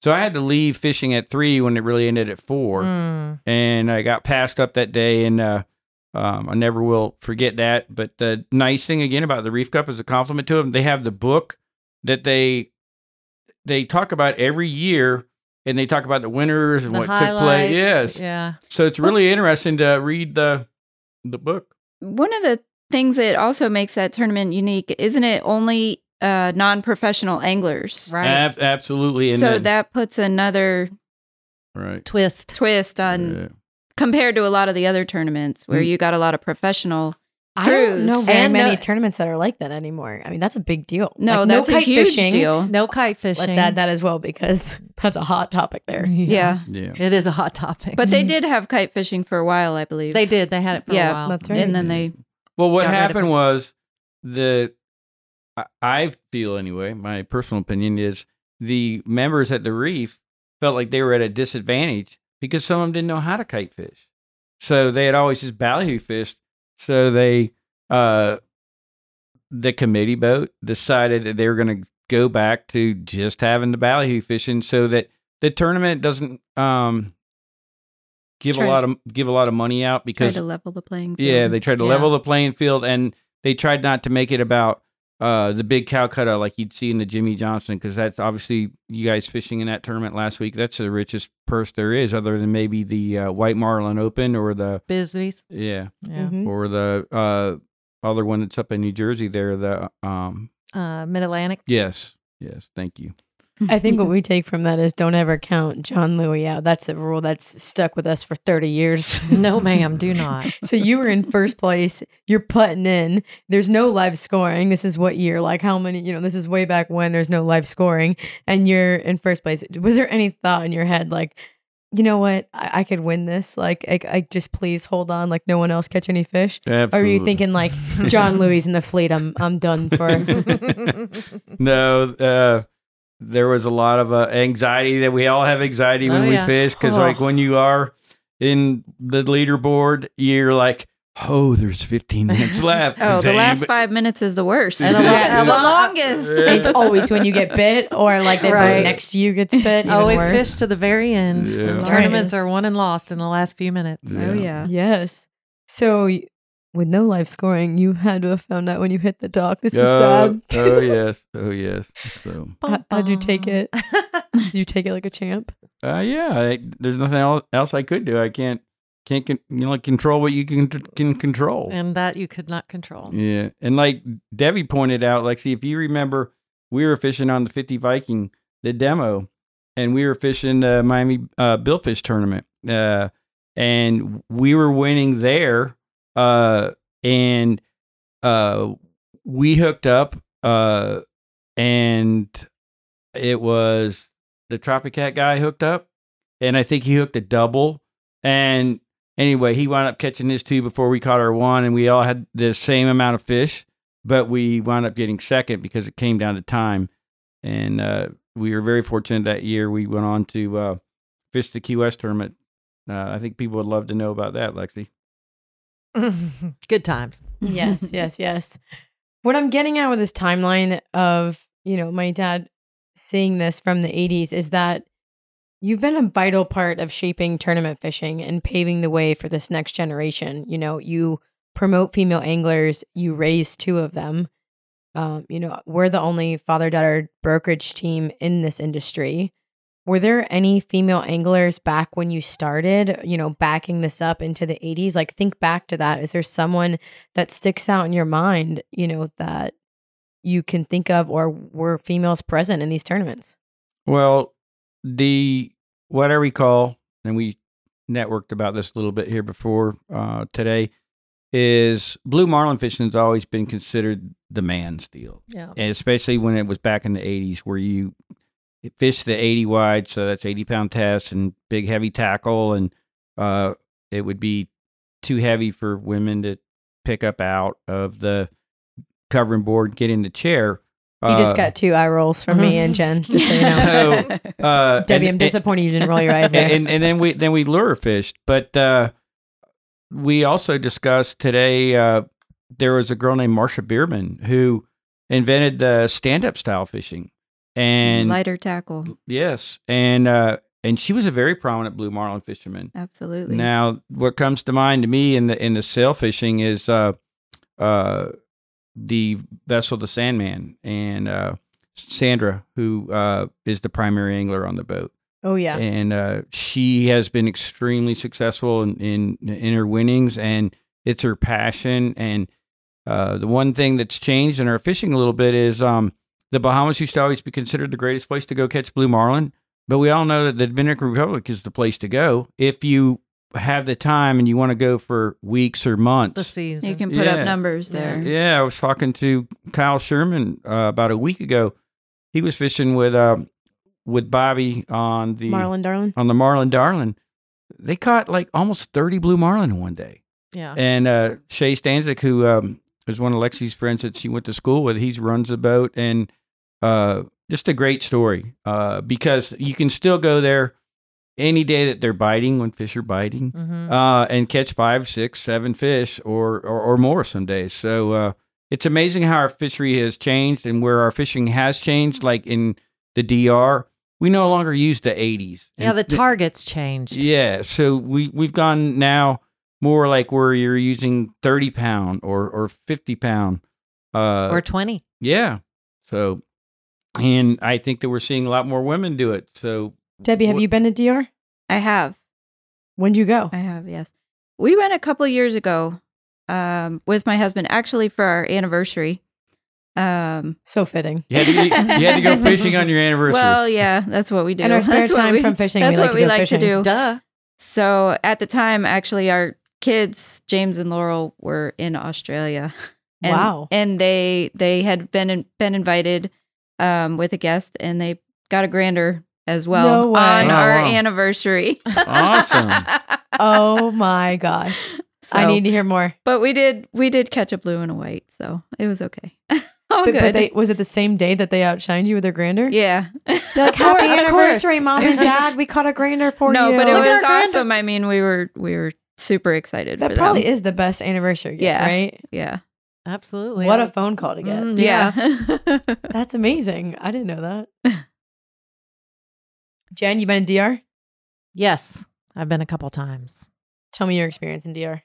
So I had to leave fishing at three when it really ended at four Mm. and I got passed up that day, and uh, um, I never will forget that. But the nice thing again about the Reef Cup is a compliment to them. They have the book that they they talk about every year, and they talk about the winners and The what took place. Yes, Yeah. so it's really interesting to read the the book. One of the things that also makes that tournament unique, isn't it only uh, non-professional anglers? Right. Ab- absolutely, and so then- that puts another right. Twist. twist on Yeah. compared to a lot of the other tournaments where Mm. you got a lot of professional. I don't know very And many no- tournaments that are like that anymore. I mean, that's a big deal. No, Like, that's a kite huge fishing. deal. No kite fishing. Let's add that as well because that's a hot topic there. Yeah. Yeah. It is a hot topic. But they did have kite fishing for a while, I believe. They did. They had it for Yeah, a while. That's right. and then they Well, what Got rid of happened was the I- feel anyway. My personal opinion is the members at the reef felt like they were at a disadvantage because some of them didn't know how to kite fish, so they had always just ballyhoo fished. So they, uh, the committee boat decided that they were going to go back to just having the ballyhoo fishing, so that the tournament doesn't um give Try- a lot of give a lot of money out tried because to level the playing field. yeah, they tried to Yeah. level the playing field, and they tried not to make it about uh, the big Calcutta like you'd see in the Jimmy Johnson, because that's obviously you guys fishing in that tournament last week. That's the richest purse there is, other than maybe the uh, White Marlin Open or the Bisbees. yeah, Yeah. Mhm. or the uh, other one that's up in New Jersey. There, the um, Uh, Mid Atlantic. yes, yes, thank you. I think what we take from that is don't ever count John Louis out. That's a rule that's stuck with us for 30 years. No, ma'am, do not. so you were in first place. You're putting in. There's no live scoring. This is what year? Like how many? You know, this is way back when there's no live scoring, and you're in first place. Was there any thought in your head like, you know what, I, I could win this? Like, I, I just please hold on. Like no one else catch any fish. Absolutely. Or are you thinking like John Louis in the fleet? I'm I'm done for. No, uh, there was a lot of uh, anxiety that we all have anxiety when Oh, we fish because, like, Oh. when you are in the leaderboard, you're like, oh, there's 15 minutes left. Oh, Is the last anybody- five minutes is the worst. And And the the, la- the longest. Yeah. it's always when you get bit or like the boat Right. next to you gets bit. even Always worse. fish to the very end. Yeah. Tournaments right. are won and lost in the last few minutes. Oh yeah. Yes. So y- with no live scoring, you had to have found out when you hit the dock. This is oh, sad. oh, yes. Oh, yes. So, How- how'd you take it? Did you take it like a champ? uh, yeah, I, there's nothing el- else I could do. I can't, can't, con- you know, like control what you can, can control. and that you could not control. Yeah. And like Debbie pointed out, like, see, if you remember, we were fishing on the 50 Viking, the demo, and we were fishing the Miami uh, Billfish tournament. Uh, and we were winning there. Uh, and uh, we hooked up, uh, and it was the Tropicat guy hooked up, and I think he hooked a double. And anyway, he wound up catching his two before we caught our one, and we all had the same amount of fish, but we wound up getting second because it came down to time. And uh, we were very fortunate that year. We went on to uh, fish the Key West tournament. Uh, I think people would love to know about that, Lexi. Good times. Yes, yes, yes. What I'm getting at with this timeline of you know, my dad seeing this from the 80s is that you've been a vital part of shaping tournament fishing and paving the way for this next generation. You know, you promote female anglers, you raise two of them. Um, you know, we're the only father daughter brokerage team in this industry. Were there any female anglers back when you started, you know, backing this up into the 80s? Like, think back to that. Is there someone that sticks out in your mind, you know, that you can think of or were females present in these tournaments? Well, the what I recall, and we networked about this a little bit here before uh, today, is blue marlin fishing has always been considered the man's deal, Yeah. and especially when it was back in the '80s, where you fish the 80 wide, so that's 80 pound test and big heavy tackle, and uh, it would be too heavy for women to pick up out of the covering board, get in the chair. You just Uh, got two eye rolls from me and Jen, just so you know. So, uh, Debbie, and- I'm disappointed you didn't roll your eyes there. and, and then we then we lure fished. But uh, we also discussed today. Uh, there was a girl named Marsha Bierman who invented the stand up style fishing, and lighter tackle. yes, and uh, and she was a very prominent blue marlin fisherman. Absolutely. Now, what comes to mind to me in the in the sail fishing is uh, uh, the vessel, the Sandman, and uh, Sandra, who uh, is the primary angler on the boat oh, yeah. and uh, she has been extremely successful in, in in her winnings, and it's her passion. And uh, the one thing that's changed in our fishing a little bit is um, the Bahamas used to always be considered the greatest place to go catch blue marlin, but we all know that the Dominican Republic is the place to go if you have the time and you want to go for weeks or months. The season. you can put Yeah. up numbers there. Yeah, I was talking to Kyle Sherman uh, about a week ago. He was fishing with uh, with Bobby on the Marlin Darlin. on the Marlin Darlin. They caught like almost thirty blue marlin in one day. yeah. And uh, Shay Stanzik, who um, is one of Lexi's friends that she went to school with, he runs the boat, and uh, just a great story uh, because you can still go there any day that they're biting when fish are biting Mhm. uh, and catch five, six, seven fish or or, or more some days. So uh, it's amazing how our fishery has changed and where our fishing has changed. Like in the DR, we no longer use the 80s. yeah, the targets changed. yeah, so we we've gone now more like where you're using 30 pound or or 50 pound. Uh, Or 20. yeah. So, and I think that we're seeing a lot more women do it. So, Debbie, have What- you been to DR? I have. When'd you go? I have, yes. We went a couple years ago um, with my husband, actually for our anniversary. Um, So fitting. you had to get, you had to go fishing on your anniversary. well, yeah, that's what we do. And our spare That's time we- from fishing, That's we what to we like fishing. to do. Duh. So at the time, actually, our kids, James and Laurel, were in Australia. And, Wow. And they they had been been invited um, with a guest, and they got a grander as well No way. on Oh, our wow. anniversary. Awesome. Oh my gosh. I need to hear more. But we did we did catch a blue and a white, so it was okay. All But, good. but they, was it the same day that they outshined you with their grander? yeah. They're like, happy anniversary, mom and dad. We caught a grander for no, you. No, but it Look was our grander. awesome. I mean, we were we were super excited that for probably them. is the best anniversary gift, Yeah. right? Yeah. Absolutely. What a phone call to get. Mm, Yeah. That's amazing. I didn't know that. Jen, you been in DR? Yes. I've been a couple times. Tell me your experience in DR.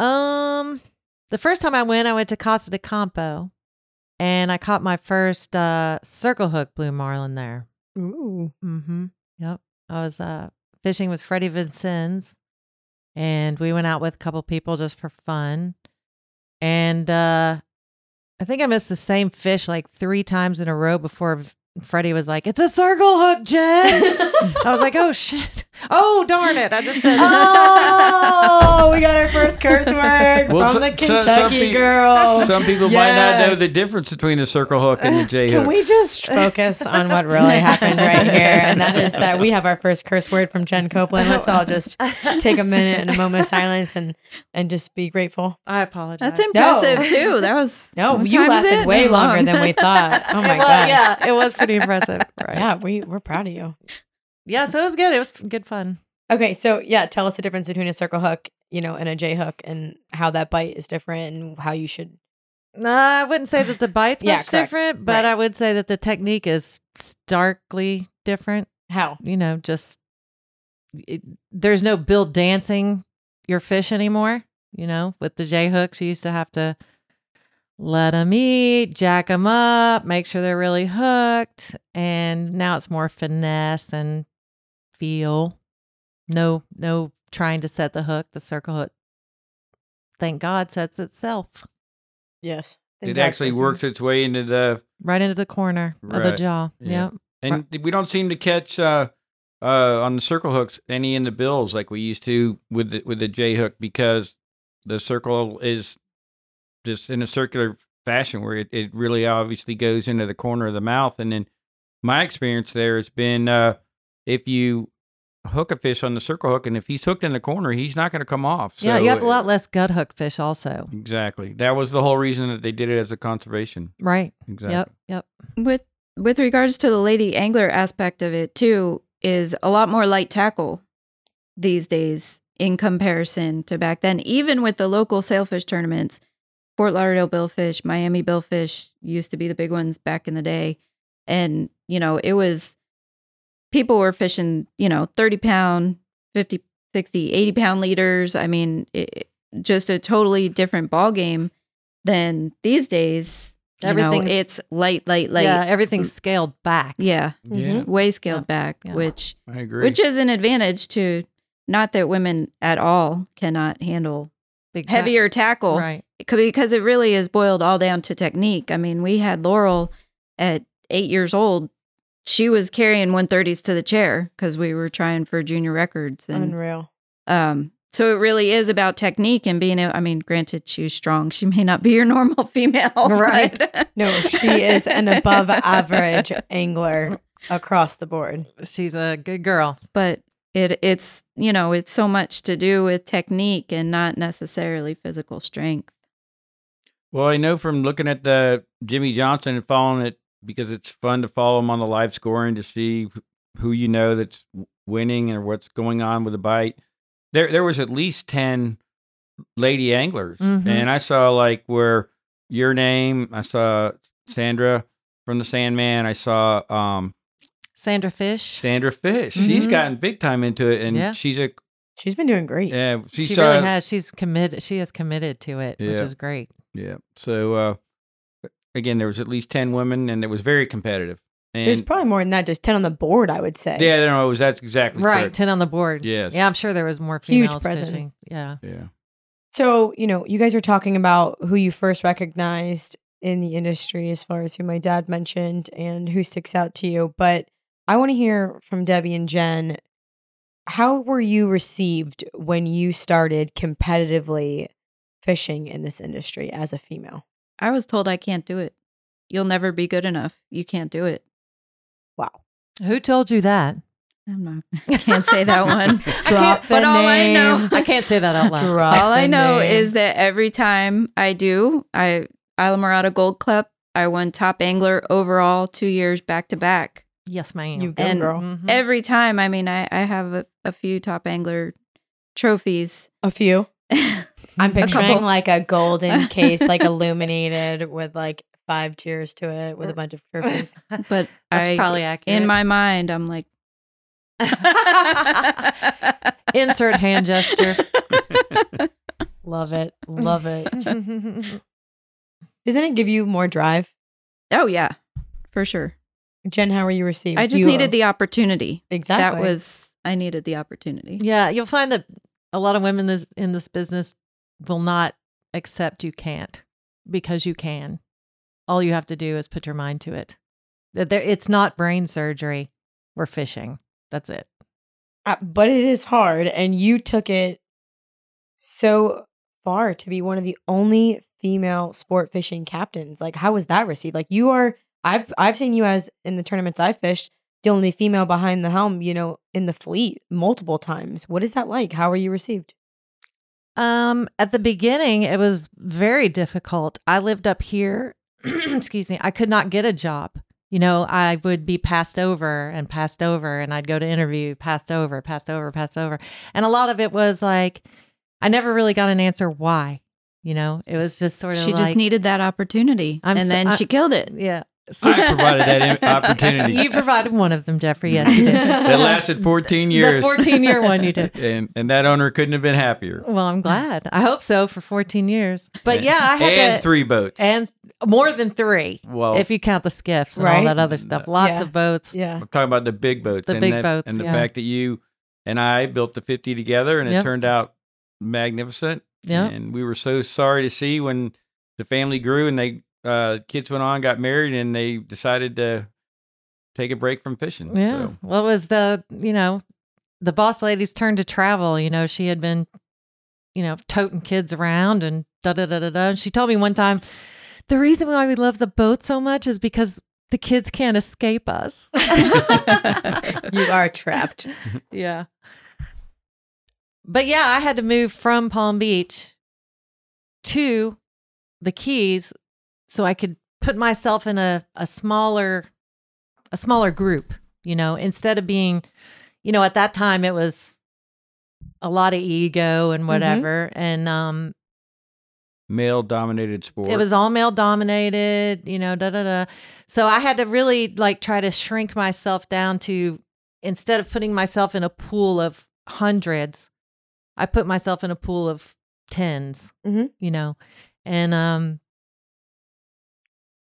Um, the first time I went, I went to Casa de Campo, and I caught my first uh, circle hook blue marlin there. Ooh. Mm-hmm. Yep. I was uh, fishing with Freddie Vincennes, and we went out with a couple people just for fun. And uh, I think I missed the same fish like three times in a row before Freddie was like, "It's a circle hook, Jen." I was like, "Oh shit! Oh darn it! I just said." Oh, we got our first curse word Well, from so- the so- some Kentucky pe- girl. Some people might not know the difference between a circle hook and a J hook. Can we just focus on what really happened right here? And that is that we have our first curse word from Jen Copeland. Let's all just take a minute and a moment of silence and and just be grateful. I apologize. That's impressive too. That was No, you lasted way That longer than we thought. Oh my It god. Yeah, it was pretty impressive. Right. Yeah, we we're proud of you. Yeah, so it was good. It was good fun. Okay, so yeah, tell us the difference between a circle hook, you know, and a J hook, and how that bite is different, and how you should No, I wouldn't say that the bite's Yeah, much correct. different, but Right. I would say that the technique is starkly different. How? You know, just it, there's no build dancing your fish anymore. You know, with the J hooks, you used to have to let them eat, jack them up, make sure they're really hooked, and now it's more finesse and feel. No, no trying to set the hook. The circle hook, thank God, sets itself Yes. It actually works its way into the right into the corner of the jaw. Yeah. Yep. and we don't seem to catch uh uh on the circle hooks any in the bills like we used to with the with the J hook because the circle is just in a circular fashion where it, it really obviously goes into the corner of the mouth and then my experience there has been uh if you hook a fish on the circle hook and if he's hooked in the corner he's not going to come off yeah, you have a uh, lot less gut hook fish also. exactly that was the whole reason that they did it as a conservation Right. exactly Yep. Yep. with with regards to the lady angler aspect of it too is a lot more light tackle these days in comparison to back then even with the local sailfish tournaments fort lauderdale billfish miami billfish used to be the big ones back in the day and you know it was people were fishing you know 30 pound 50 60 80 pound leaders i mean it, just a totally different ball game than these days you know, it's light light light yeah, everything's scaled back. yeah, yeah mm-hmm. way scaled Yeah. back, Yeah. which i agree which is an advantage to not that women at all cannot handle Big time. heavier tackle Right. C- because it really is boiled all down to technique. I mean, we had Laurel at 8 years old. She was carrying 130s to the chair cuz we were trying for junior records and Unreal. um so it really is about technique and being able, I mean, granted she's strong. She may not be your normal female. Right. but- No, she is an above average angler across the board. She's a good girl. but it it's you know it's so much to do with technique and not necessarily physical strength Well, I know from looking at the Jimmy Johnson and following it because it's fun to follow him on the live scoring to see who you know that's winning or what's going on with the bite. There, there was at least ten lady anglers, Mhm. and I saw like where your name. I saw Sandra from the Sandman. I saw um Sandra Fish. Sandra Fish. She's Mhm. gotten big time into it, and Yeah. she's a She's been doing great. yeah. She, she saw, really has. She's committed. She is committed to it, which is great. Yeah. So uh again, there was at least ten women, and it was very competitive. And There's probably more than that, just 10 on the board, I would say. Yeah, no, it was that's exactly Right. correct. 10 on the board. Yes. Yeah, I'm sure there was more Huge presence. fishing. Yeah. Yeah. So, you know, you guys are talking about who you first recognized in the industry as far as who my dad mentioned and who sticks out to you. But I want to hear from Debbie and Jen. How were you received when you started competitively fishing in this industry as a female? i was told i can't do it you'll never be good enough you can't do it Wow. Who told you that? i'm not i can't say that one Drop but the all i know. I can't say that out loud. Drop all i know name. is that every time i do i Islamorada Gold Club, I won top angler overall two years back to back. Yes, ma'am. You go, And girl. Mhm. Every time, I mean, I, I have a, a few top angler trophies. A few. I'm picturing couple. like a golden case, like illuminated with like five tiers to it with a bunch of trophies. But That's I, probably accurate. in my mind, I'm like, insert hand gesture. Love it. Love it. Doesn't it give you more drive? oh yeah, for sure. Jen, how were you received? I just You- needed the opportunity. exactly. That was I needed the opportunity. yeah, you'll find that a lot of women this, in this business will not accept you can't because you can. All you have to do is put your mind to it. That there, it's not brain surgery. We're fishing. That's it. Uh, but it is hard, and you took it so far to be one of the only female sport fishing captains. Like, how was that received? Like, you are. I've I've seen you as in the tournaments I fished, the only female behind the helm. You know, in the fleet multiple times. What is that like? How were you received? Um, at the beginning, it was very difficult. I lived up here. Excuse me. I could not get a job. You know, I would be passed over and passed over, and I'd go to interview, passed over, passed over, passed over. And a lot of it was like, I never really got an answer why. You know, it was just sort of She like, just needed that opportunity, I'm and so- then I- she killed it. yeah. I provided that opportunity. you provided one of them, Jeffrey. Yes, you did. That lasted 14 years. The 14 year one you did. and and that owner couldn't have been happier. Well, I'm glad. I hope so for 14 years. But yeah, I had and to, three boats. and more than three, well, if you count the skiffs and Right. all that other stuff. Lots Yeah. of boats. yeah. I'm talking about the big boats. The and big that- boats, and the yeah. fact that you and I built the 50 together, and it Yep. turned out magnificent. Yeah. And we were so sorry to see when the family grew and they uh, kids went on, got married, and they decided to take a break from fishing. Yeah. So, Well, it was the, you know, the boss lady's turn to travel. You know, she had been, you know, toting kids around and da da da da da. And she told me one time, the reason why we love the boat so much is because the kids can't escape us. You are trapped. yeah. But yeah, I had to move from Palm Beach to the Keys so I could put myself in a, a smaller a smaller group, you know, instead of being, you know, at that time it was a lot of ego and whatever. And um male dominated sport. it was all male dominated, you know, da da da. So I had to really like try to shrink myself down to instead of putting myself in a pool of hundreds, I put myself in a pool of 10s Mhm. you know. And um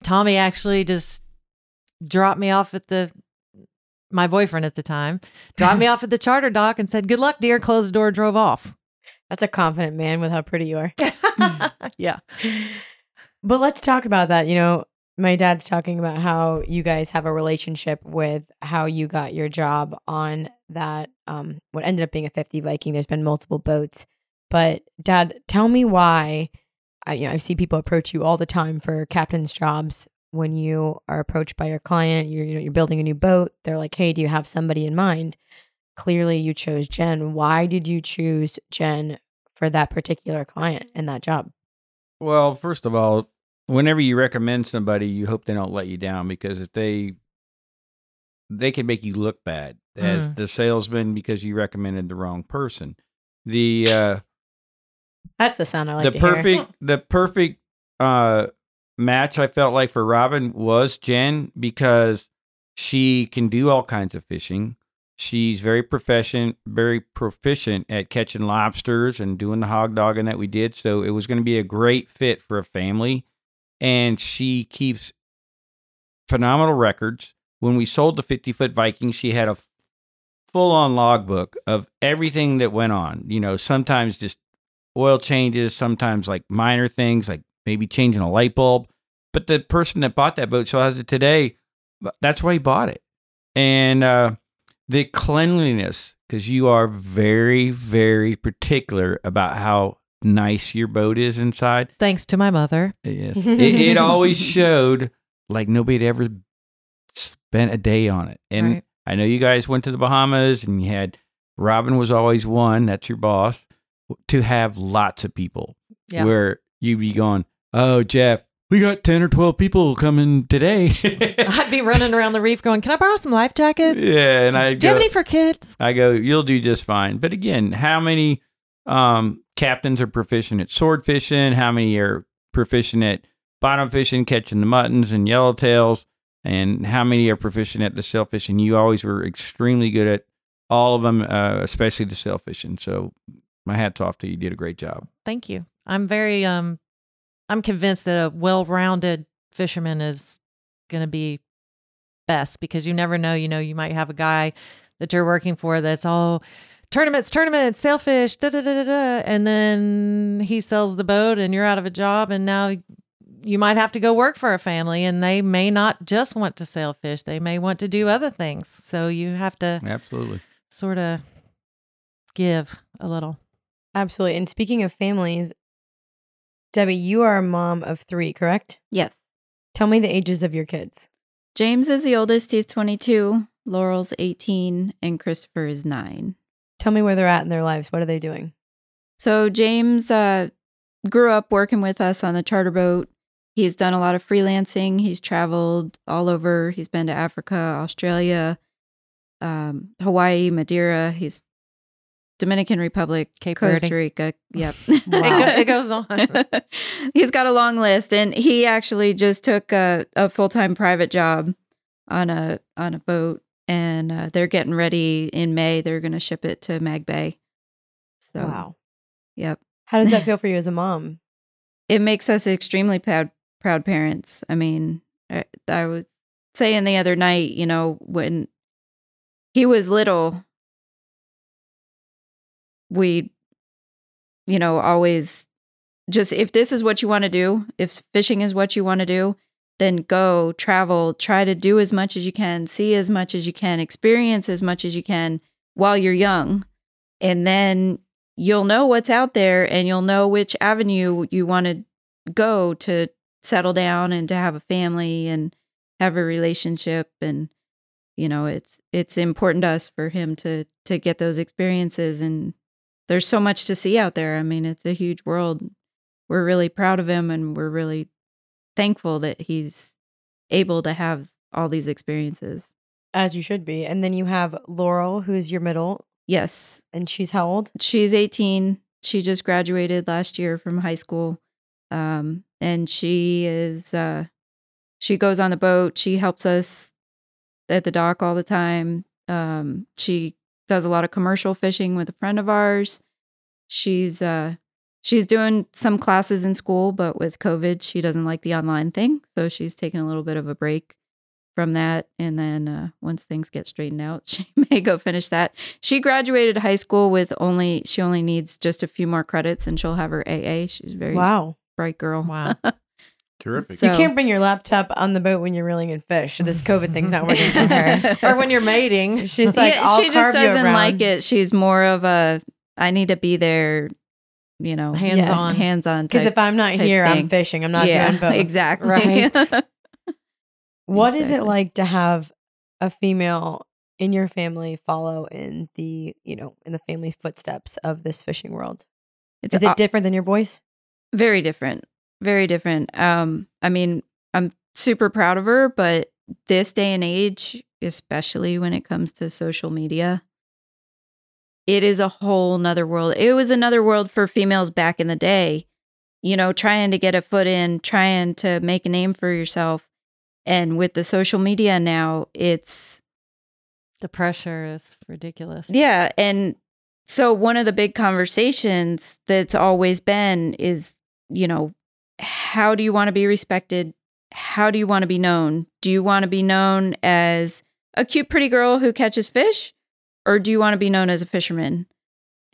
Tommy actually just dropped me off at the my boyfriend at the time dropped me off at the charter dock and said, "Good luck, dear." Closed the door, drove off. That's a confident man with how pretty you are. yeah. But let's talk about that. You know, my dad's talking about how you guys have a relationship with how you got your job on that um what ended up being a 50 Viking. There's been multiple boats. But dad, tell me why I you know, I see people approach you all the time for captain's jobs when you are approached by your client, you're you know, you're building a new boat. They're like, "Hey, do you have somebody in mind?" Clearly you chose Jen. Why did you choose Jen for that particular client and that job? Well, first of all, whenever you recommend somebody, you hope they don't let you down because if they they can make you look bad as Mm. the salesman because you recommended the wrong person. The uh That's the sound I like the to hear. perfect the perfect uh match I felt like for Robin was Jen because she can do all kinds of fishing. She's very proficient, very proficient at catching lobsters and doing the hog dogging that we did. So it was going to be a great fit for a family. And she keeps phenomenal records. When we sold the 50 foot Viking, she had a full on logbook of everything that went on. You know, sometimes just oil changes, sometimes like minor things like maybe changing a light bulb. But the person that bought that boat still has it today. That's why he bought it. And uh, the cleanliness, because you are very, very particular about how nice your boat is inside. Thanks to my mother. Yes. it, it always showed like nobody had ever spent a day on it. And Right. I know you guys went to the Bahamas and you had Robin was always one, that's your boss, to have lots of people Yeah. where you'd be going, Oh, Jeff, we got 10 or 12 people coming today. I'd be running around the reef going, Can I borrow some life jackets? yeah. And I Do you have any for kids? I go, you'll do just fine. But again, how many um, captains are proficient at sword fishing? How many are proficient at bottom fishing, catching the muttons and yellowtails? And how many are proficient at the sail fishing? You always were extremely good at all of them, uh, especially the sail fishing. So my hat's off to you. You did a great job. Thank you. I'm very um I'm convinced that a well-rounded fisherman is going to be best because you never know, you know, you might have a guy that you're working for that's all tournaments, tournaments, sailfish, da da da da da, and then he sells the boat and you're out of a job and now you might have to go work for a family and they may not just want to sailfish. They may want to do other things. So you have to Absolutely. sort of give a little. Absolutely. And speaking of families, Debbie, you are a mom of three, correct? Yes. Tell me the ages of your kids. James is the oldest. He's 22. Laurel's 18, and Christopher is nine. Tell me where they're at in their lives. What are they doing? So James uh, grew up working with us on the charter boat. He's done a lot of freelancing. He's traveled all over. He's been to Africa, Australia, um, Hawaii, Madeira. He's Dominican Republic, Cape Costa Verde. Rica. Yep. It, go, it goes on. He's got a long list, and he actually just took a, a full time private job on a on a boat, and uh, they're getting ready in May. They're going to ship it to Mag Bay. So, Wow. yep, How does that feel for you as a mom? it makes us extremely proud proud parents. I mean, I, I was saying the other night, you know, when he was little, we, you know, always just if this is what you want to do, if fishing is what you want to do, then go travel, try to do as much as you can, see as much as you can, experience as much as you can while you're young. And then you'll know what's out there and you'll know which avenue you want to go to settle down and to have a family and have a relationship and you know it's it's important to us for him to to get those experiences and there's so much to see out there. I mean it's a huge world. We're really proud of him and we're really thankful that he's able to have all these experiences. As you should be. And then you have Laurel, who's your middle, yes. And she's how old? she's 18 she just graduated last year from high school. Um and she is uh she goes on the boat. She helps us at the dock all the time. Um she does a lot of commercial fishing with a friend of ours. She's uh she's doing some classes in school but with covid she doesn't like the online thing. So she's taking a little bit of a break from that. And then uh, once things get straightened out she may go finish that. She graduated high school with only she only needs just a few more credits and she'll have her aa she's a very Wow. bright girl. Wow. Terrific. So- you can't bring your laptop on the boat when you're reeling in fish. This COVID thing's not working for her. or when you're mating. She's like, yeah, I'll she just doesn't around. like it she's more of a i need to be there you know Hands on. hands on Because if I'm not here, thing. I'm fishing. I'm not yeah, doing both. exactly Right. What is it like to have a female in your family follow in the, you know, in the family footsteps of this fishing world? it's Is it aw- different than your boys? very different very different um i mean i'm super proud of her but this day and age especially when it comes to social media it is a whole nother world it was another world for females back in the day you know trying to get a foot in trying to make a name for yourself and with the social media now it's The pressure is ridiculous. yeah. And so one of the big conversations that's always been is, you know, how do you want to be respected? How do you want to be known? Do you want to be known as a cute, pretty girl who catches fish? Or do you want to be known as a fisherman?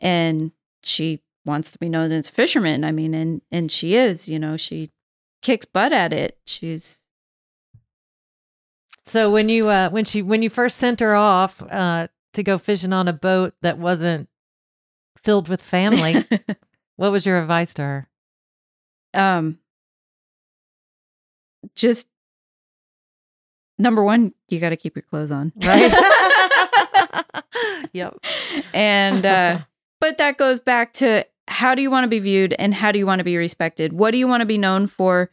And she wants to be known as a fisherman. I mean, and and she is, you know, she kicks butt at it. She's So when you uh when she when you first sent her off uh to go fishing on a boat that wasn't filled with family, what was your advice to her? Um just number one you got to keep your clothes on Right? yep. and uh but that goes back to how do you want to be viewed and how do you want to be respected what do you want to be known for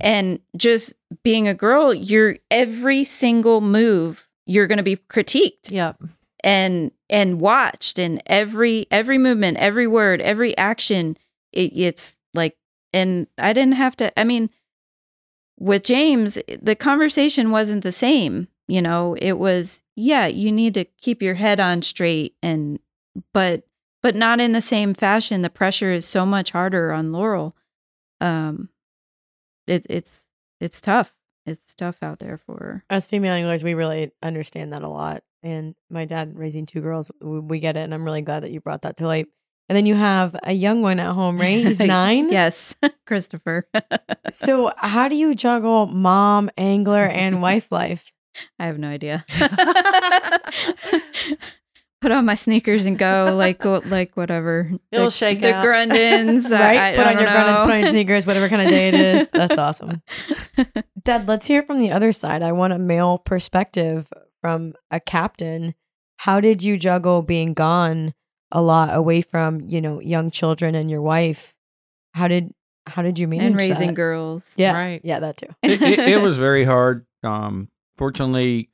and just being a girl you're every single move you're going to be critiqued Yep. and and watched and every every movement every word every action it, it's like and i didn't have to i mean with james the conversation wasn't the same you know it was yeah you need to keep your head on straight and but but not in the same fashion the pressure is so much harder on laurel um it, it's it's tough it's tough out there for her As female anglers, we really understand that a lot. And my dad raising two girls, w- we get it. And I'm really glad that you brought that to light. And then you have a young one at home, right? He's nine. yes christopher So how do you juggle mom, angler, and wife life? I have no idea. Put on my sneakers and go like go- like whatever. It'll the, shake the out. Grundens, I- right? I, put I on your don't garments, know. put on your sneakers, whatever kind of day it is. That's awesome. Dad, let's hear from the other side. I want a male perspective from a captain. How did you juggle being gone a lot away from, you know, young children and your wife? How did how did you manage and raising that? girls. Yeah, Right. yeah, that too. it, it, it was very hard. Um, fortunately,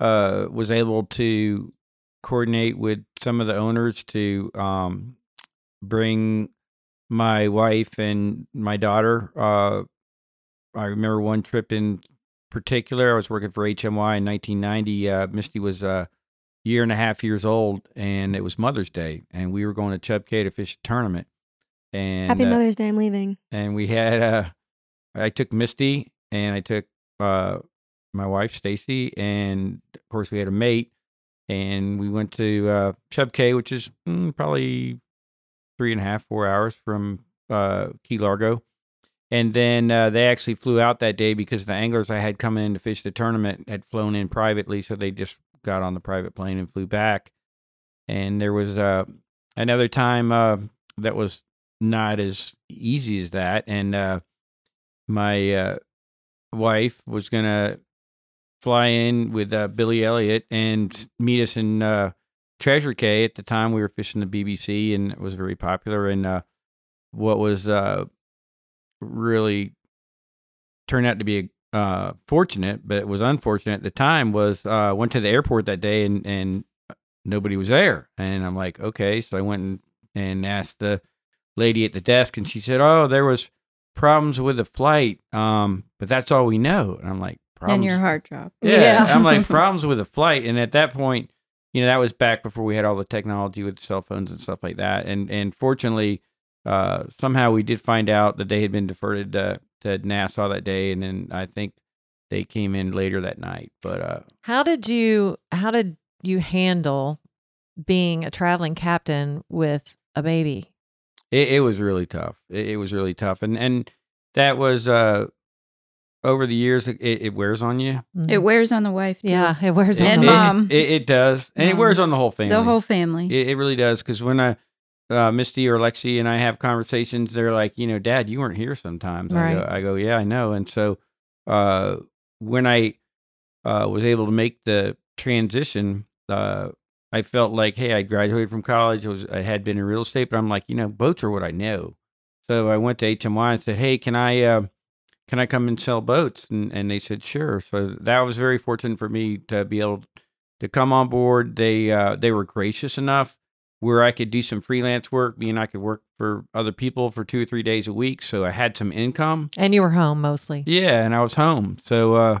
uh, was able to coordinate with some of the owners to um, bring my wife and my daughter. Uh, I remember one trip in particular. I was working for HMY in 1990. Uh, Misty was a year and a half years old, and it was Mother's Day, and we were going to Chub Cay to fish a tournament. And Happy uh, Mother's Day. I'm leaving. and we had uh I took Misty and I took uh my wife Stacy and of course we had a mate and we went to uh Chub Cay, which is mm, probably three and a half, four hours from uh Key Largo. And then uh, they actually flew out that day because the anglers I had coming in to fish the tournament had flown in privately, so they just got on the private plane and flew back. And there was uh, another time uh, that was not as easy as that. And uh, my uh, wife was gonna fly in with uh, Billy Elliot and meet us in uh, Treasure Cay. At the time, we were fishing the BBC, and it was very popular. And what was really turned out to be uh, fortunate, but it was unfortunate at the time. Was uh, went to the airport that day, and and nobody was there. And I'm like, okay, so I went and, and asked the lady at the desk, and she said, "Oh, there was problems with the flight, um, but that's all we know." And I'm like, and "Problems?" your heart dropped. Yeah, Yeah. I'm like problems with the flight, and at that point, you know, that was back before we had all the technology with cell phones and stuff like that. And and fortunately, uh, somehow we did find out that they had been deferred to, to Nassau that day, and then I think they came in later that night. But uh, How did you how did you handle being a traveling captain with a baby? it, it was really tough. It, it was really tough, and and that was uh, over the years, it, it wears on you. It wears on the wife. Too. yeah, it wears on And the it, mom. It, it does, and it wears on the whole family. the whole family. It, it really does because when I, uh, Misty or Lexi and I have conversations, they're like, you know, Dad, you weren't here sometimes. I go, Right. I go, yeah, I know. And so, uh, when I uh, was able to make the transition, uh, I felt like, hey, I graduated from college. I was, I had been in real estate, but I'm like, you know, boats are what I know. So I went to HMY and said, hey, can I, uh, can I come and sell boats? And and they said, sure. So that was very fortunate for me to be able to come on board. They uh, they were gracious enough where I could do some freelance work. Me and I could work for other people for two or three days a week, so I had some income. and you were home mostly. Yeah, and I was home. So, uh,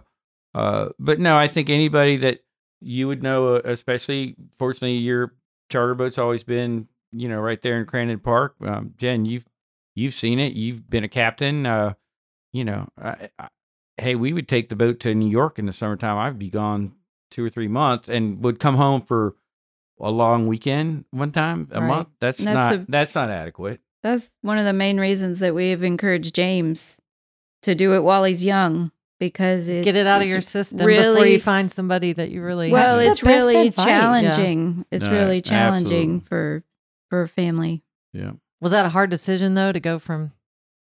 uh, but no, I think anybody that you would know, uh, especially fortunately, your charter boat's always been, you know, right there in Crandon Park. Um, Jen, you've you've seen it. You've been a captain. Uh, you know, I, I, hey, we would take the boat to New York in the summertime. I'd be gone two or three months and would come home for a long weekend one time a Right. month. That's, That's not a- that's not adequate. That's one of the main reasons that we have encouraged James to do it while he's young because it, Get it out of your system before you find somebody that you really Well, it's really advice. challenging. It's No, really challenging absolutely. for for a family. Yeah. was that a hard decision though to go from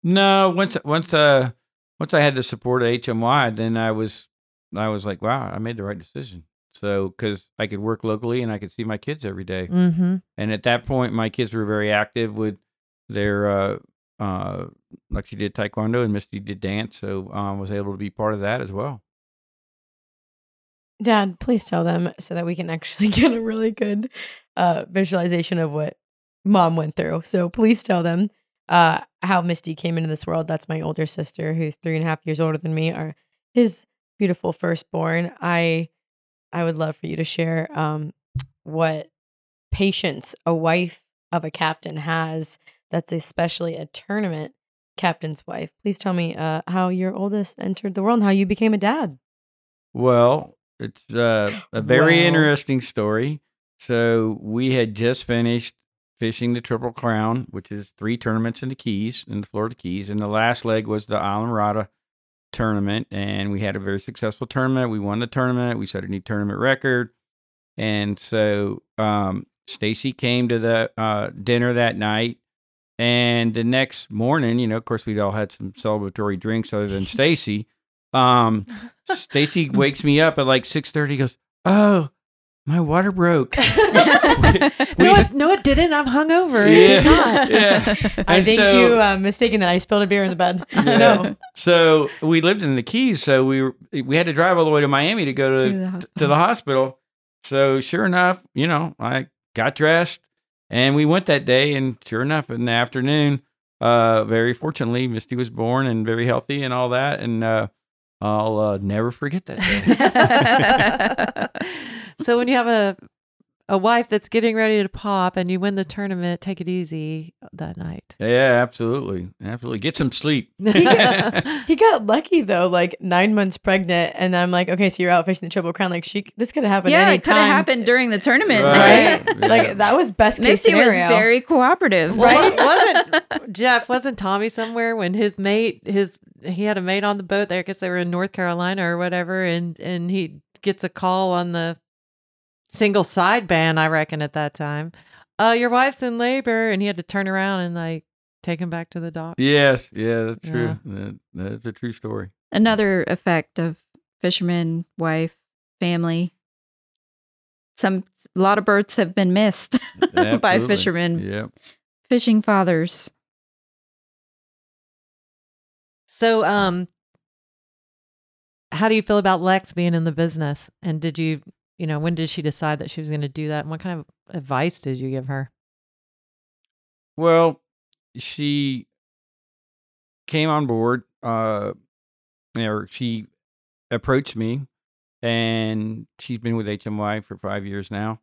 No, once once uh once I had the support of HMY, then I was I was like, wow, I made the right decision. So because I could work locally and I could see my kids every day. mm-hmm. and at that point, my kids were very active with their uh uh like she did taekwondo and Misty did dance, so um was able to be part of that as well. Dad, please tell them so that we can actually get a really good uh, visualization of what mom went through. So please tell them uh, how Misty came into this world. That's my older sister, who's three and a half years older than me, or his beautiful firstborn. I I would love for you to share um, what patience a wife of a captain has. That's especially a tournament captain's wife. Please tell me uh, how your oldest entered the world and how you became a dad. Well, it's uh, a very interesting story. So we had just finished fishing the Triple Crown, which is three tournaments in the Keys, in the Florida Keys, and the last leg was the Islamorada tournament, and we had a very successful tournament. We won the tournament. We set a new tournament record, and so um, Stacy came to the uh, dinner that night. And the next morning, you know, of course, we'd all had some celebratory drinks other than Stacy. Um, Stacy wakes me up at like six thirty. Goes, oh, my water broke. no, it, no, it didn't. I'm hungover. It did not. Yeah. I And think so- you uh, mistaken that I spilled a beer in the bed. Yeah. No. So we lived in the Keys, so we were, we had to drive all the way to Miami to go to To the to the hospital. so sure enough, you know, I got dressed and we went that day. And sure enough, in the afternoon, uh, very fortunately, Misty was born and very healthy and all that. And uh, I'll uh, never forget that day. So when you have a a wife that's getting ready to pop and you win the tournament, take it easy that night. yeah, absolutely, absolutely. Get some sleep. He got, he got lucky though, like nine months pregnant, and I'm like, okay, so you're out fishing the Triple Crown. Like she, this could have happened. yeah, any it could have happened during the tournament. Right. right? Yeah. Like that was best case Misty was scenario. very cooperative. Well, wasn't Jeff? Wasn't Tommy somewhere when his mate, his he had a mate on the boat there? I guess they were in North Carolina or whatever, and and he gets a call on the single sideband. I reckon at that time, uh, your wife's in labor, and he had to turn around and like take him back to the dock. Yes, yeah, that's Yeah. true. That, that's a true story. Another effect of fisherman, wife, family. Some a lot of births have been missed by fishermen, Yeah. fishing fathers. So, um, how do you feel about Lex being in the business? And did you, you know, when did she decide that she was going to do that? And what kind of advice did you give her? Well, she came on board. Uh, or she approached me, and she's been with HMY for five years now.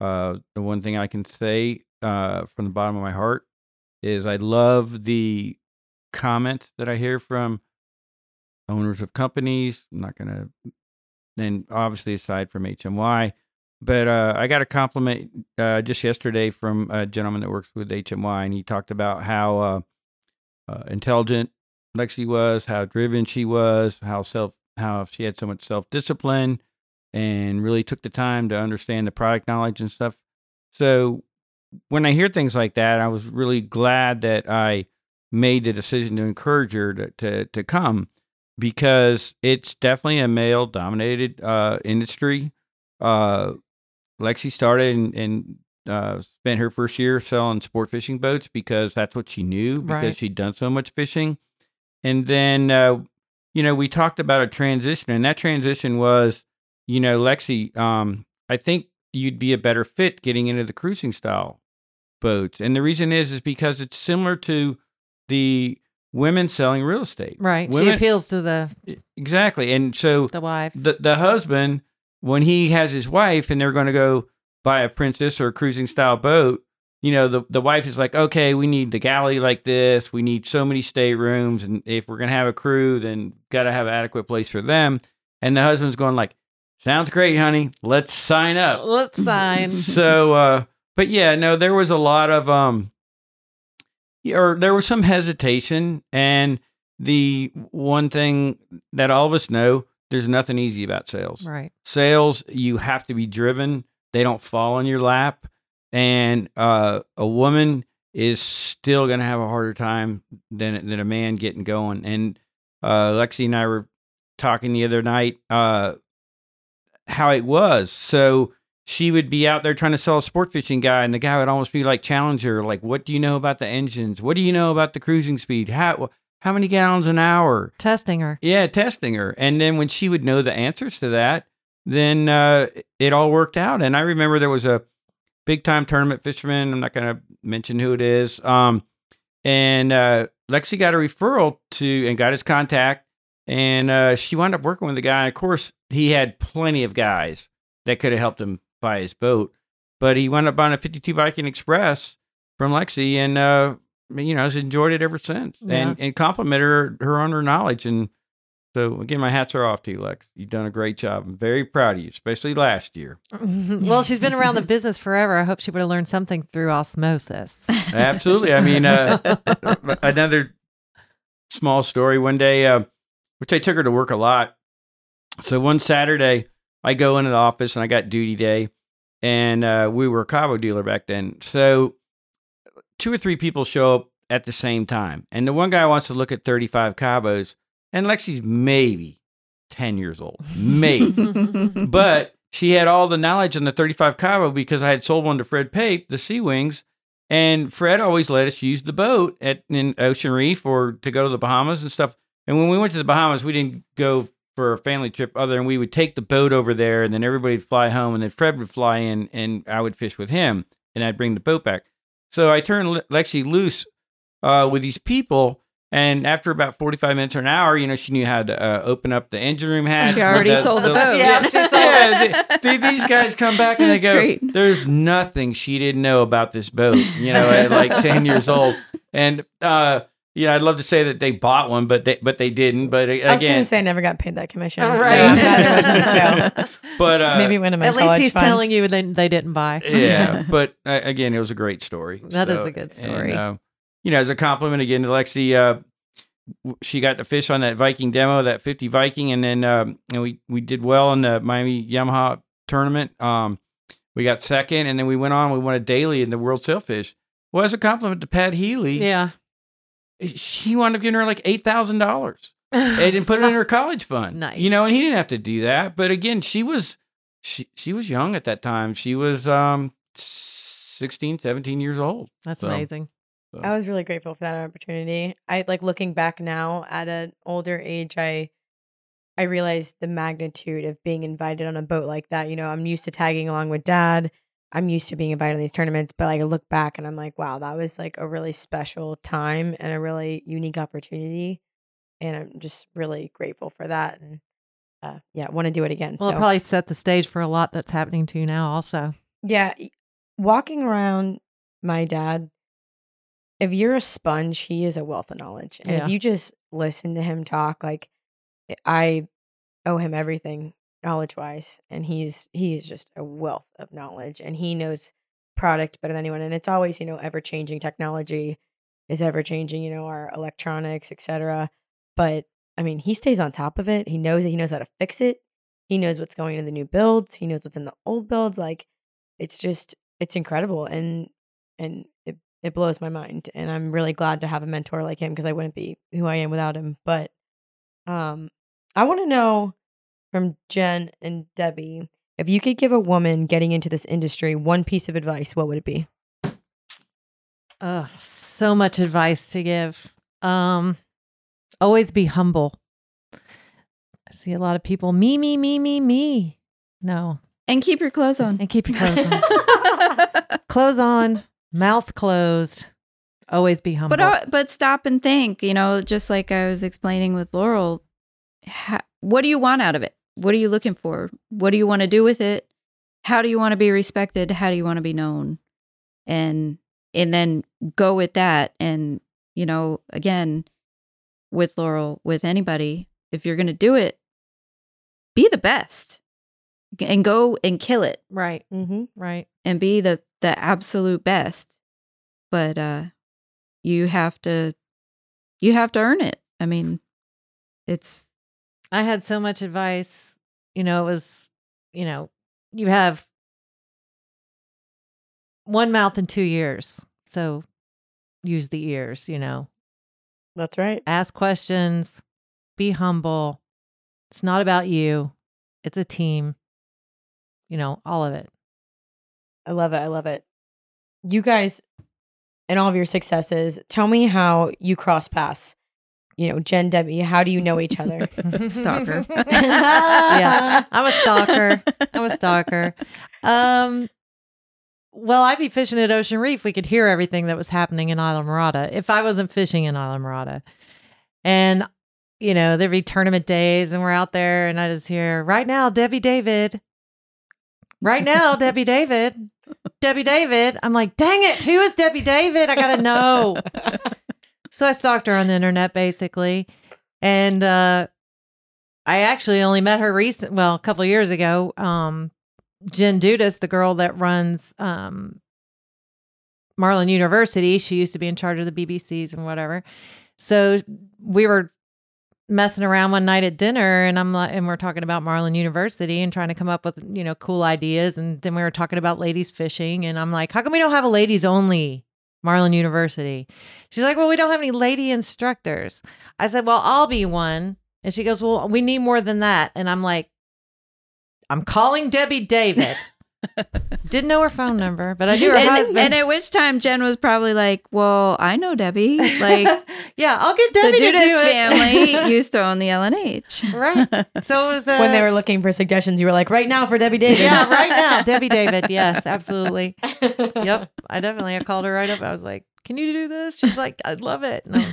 Uh, the one thing I can say uh, from the bottom of my heart is I love the comments that I hear from owners of companies. I'm not gonna, and obviously aside from HMY, but uh, I got a compliment uh, just yesterday from a gentleman that works with HMY, and he talked about how uh, uh, intelligent Lexi was, how driven she was, how self, how she had so much self discipline, and really took the time to understand the product knowledge and stuff. So when I hear things like that, I was really glad that I made the decision to encourage her to to, to come because it's definitely a male dominated uh, industry. Uh, Lexi started and, and uh, spent her first year selling sport fishing boats because that's what she knew because Right. she'd done so much fishing. And then, uh, you know, we talked about a transition, and that transition was, you know, Lexi, um, I think you'd be a better fit getting into the cruising style boats. And the reason is, is because it's similar to the women selling real estate. Right. she appeals to the Exactly. And so the wives. the the husband when he has his wife and they're going to go buy a princess or a cruising style boat you know the the wife is like okay we need the galley like this we need so many staterooms and if we're going to have a crew then got to have adequate place for them and the husband's going like sounds great honey let's sign up Let's sign. so uh but yeah no there was a lot of um or there was some hesitation and the one thing that all of us know there's nothing easy about sales. Right. sales you have to be driven. They don't fall in your lap and uh a woman is still going to have a harder time than than a man getting going. And uh Lexi and I were talking the other night uh how it was. So she would be out there trying to sell a sport fishing guy and the guy would almost be like challenge her like what do you know about the engines what do you know about the cruising speed how how many gallons an hour Testing her. yeah, testing her. And then when she would know the answers to that, then uh, it all worked out. And I remember there was a big time tournament fisherman. I'm not going to mention who it is. Um, and uh, Lexi got a referral to and got his contact. And uh, she wound up working with the guy. And of course, he had plenty of guys that could have helped him buy his boat. But he went up on a 52 Viking Express from Lexi. And, uh, you know, has enjoyed it ever since and, and complimented her, her on her knowledge. And so, again, my hats are off to you, Lex. You've done a great job. I'm very proud of you, especially last year. well, she's been around the business forever. I hope she would have learned something through osmosis. Absolutely. I mean, uh, another small story. One day, uh, which I took her to work a lot. So one Saturday, I go into the office and I got duty day, and uh, we were a Cabo dealer back then. So two or three people show up at the same time, and the one guy wants to look at 35 Cabos, and Lexi's maybe 10 years old, maybe. but she had all the knowledge on the 35 Cabo because I had sold one to Fred Pape, the Sea Wings, and Fred always let us use the boat at in Ocean Reef or to go to the Bahamas and stuff. And when we went to the Bahamas, we didn't go for a family trip other than we would take the boat over there and then everybody'd fly home and then Fred would fly in and I would fish with him and I'd bring the boat back. So I turned Le- Lexi loose uh, with these people. And after about 45 minutes or an hour, you know, she knew how to uh, open up the engine room hatch. She already the- sold the boat. Yeah, Yeah, she sold yeah, the- the- these guys come back and they That's go, great. there's nothing she didn't know about this boat, you know, at like 10 years old. And, uh, you know, I'd love to say that they bought one, but they, but they didn't. But uh, I was going again, to say I never got paid that commission. So Right. I'm wasn't a but, uh, Maybe one of my At least he's funds. telling you they, they didn't buy. yeah, but uh, again, it was a great story. That is a good story. And, uh, you know, as a compliment again to Lexi, uh, she got to fish on that Viking demo, that 50 Viking, and then um, and we we did well in the Miami Yamaha tournament. Um, we got second, and then we went on. We won a daily in the World Sailfish. Well, as a compliment to Pat Healy, Yeah. He wound up giving her like eight thousand dollars and put it in her college fund. Nice. You know, and he didn't have to do that. But again, she was she she was young at that time. She was um 16, 17 years old. That's So- amazing. So, I was really grateful for that opportunity. I like looking back now at an older age, I I realized the magnitude of being invited on a boat like that. You know, I'm used to tagging along with dad. I'm used to being invited on these tournaments, but like I look back and I'm like, wow, that was like a really special time and a really unique opportunity. And I'm just really grateful for that. And uh, yeah, want to do it again. Well, so it probably set the stage for a lot that's happening to you now, also. yeah, walking around my dad, if you're a sponge, he is a wealth of knowledge. And Yeah. if you just listen to him talk, like I owe him everything knowledge wise. And he's he is just a wealth of knowledge and he knows product better than anyone. And it's always, you know, ever changing technology is ever changing, you know, our electronics, etc. But I mean, he stays on top of it. He knows it, he knows how to fix it. He knows what's going in the new builds. He knows what's in the old builds. Like it's just it's incredible and and it it blows my mind and i'm really glad to have a mentor like him because i wouldn't be who i am without him but um i want to know from jen and debbie if you could give a woman getting into this industry one piece of advice what would it be Ugh, so much advice to give. Um, always be humble. I see a lot of people, me, me, me, me, me. No. and keep your clothes on. And keep your clothes on. clothes on, mouth closed. Always be humble. but uh, but stop and think. You know, just like I was explaining with Laurel, ha- what do you want out of it? What are you looking for? What do you want to do with it? How do you want to be respected? How do you want to be known? And and then go with that. And you know, again, with Laurel, with anybody, if you're going to do it, be the best, and go and kill it right, mm-hmm. right. and be the the absolute best but uh you have to you have to earn it i mean it's I had so much advice. You know, it was, you know, you have one mouth and two ears. So use the ears, you know. that's right Ask questions, be humble. It's not about you, it's a team. You know, all of it. i love it i love it you guys and all of your successes tell me how you cross paths you know jen debbie how do you know each other Stalker. yeah. I'm a stalker. I'm a stalker. Um, well, I'd be fishing at Ocean Reef. We could hear everything that was happening in Islamorada if I wasn't fishing in Islamorada. And, you know, there'd be tournament days and we're out there and I just hear, right now, Debbie David. Right now, Debbie David. Debbie David. I'm like, dang it, who is Debbie David? I got to know. So I stalked her on the internet basically. And uh I actually only met her recent well, a couple years ago. Um Jen Dudas, the girl that runs um Marlin University, she used to be in charge of the BBCs and whatever. So we were messing around one night at dinner and I'm like and we're talking about Marlin University and trying to come up with, you know, cool ideas and then we were talking about ladies fishing and I'm like, how come we don't have a ladies only Marlin University? She's like, "Well, we don't have any lady instructors." I said, "Well, I'll be one." And she goes, "Well, we need more than that." And I'm like, "I'm calling Debbie David." Didn't know her phone number, but I knew her and, husband. and at which time jen was probably like well i know debbie like yeah, I'll get the Debbie to do Dudas it. family used to own the L&H. right. So it was uh, when they were looking for suggestions, you were like, right now for Debbie David. yeah, right now, Debbie David. Yes, absolutely. Yep, I definitely. I called her right up. I was like, "Can you do this?" She's like, "I'd love it." No.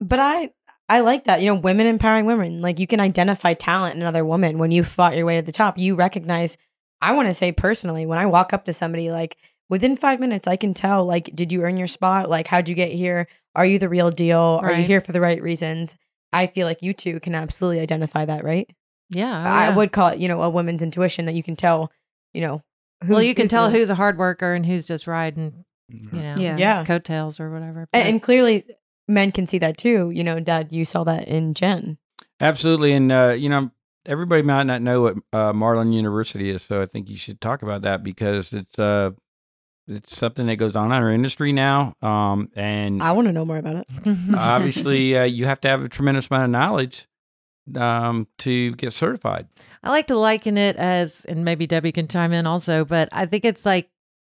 But I I like that. You know, women empowering women. Like you can identify talent in another woman when you fought your way to the top. You recognize I want to say personally, when I walk up to somebody like within 5 minutes I can tell like did you earn your spot? Like how'd you get here? Are you the real deal? Are you here for the right reasons? I feel like you two can absolutely identify that, right? Yeah, oh, I yeah. would call it, you know, a woman's intuition that you can tell, you know, Well, you can tell the- who's a hard worker and who's just riding, you know, Yeah. Yeah. coattails or whatever. and, But- and clearly men can see that too. You know, dad, you saw that in Jen. Absolutely, and uh, you know, everybody might not know what uh, Marlin University is, so I think you should talk about that because it's uh, it's something that goes on in our industry now, um, and I want to know more about it. obviously uh, you have to have a tremendous amount of knowledge um, to get certified. I like to liken it as, and maybe Debbie can chime in also, but I think it's like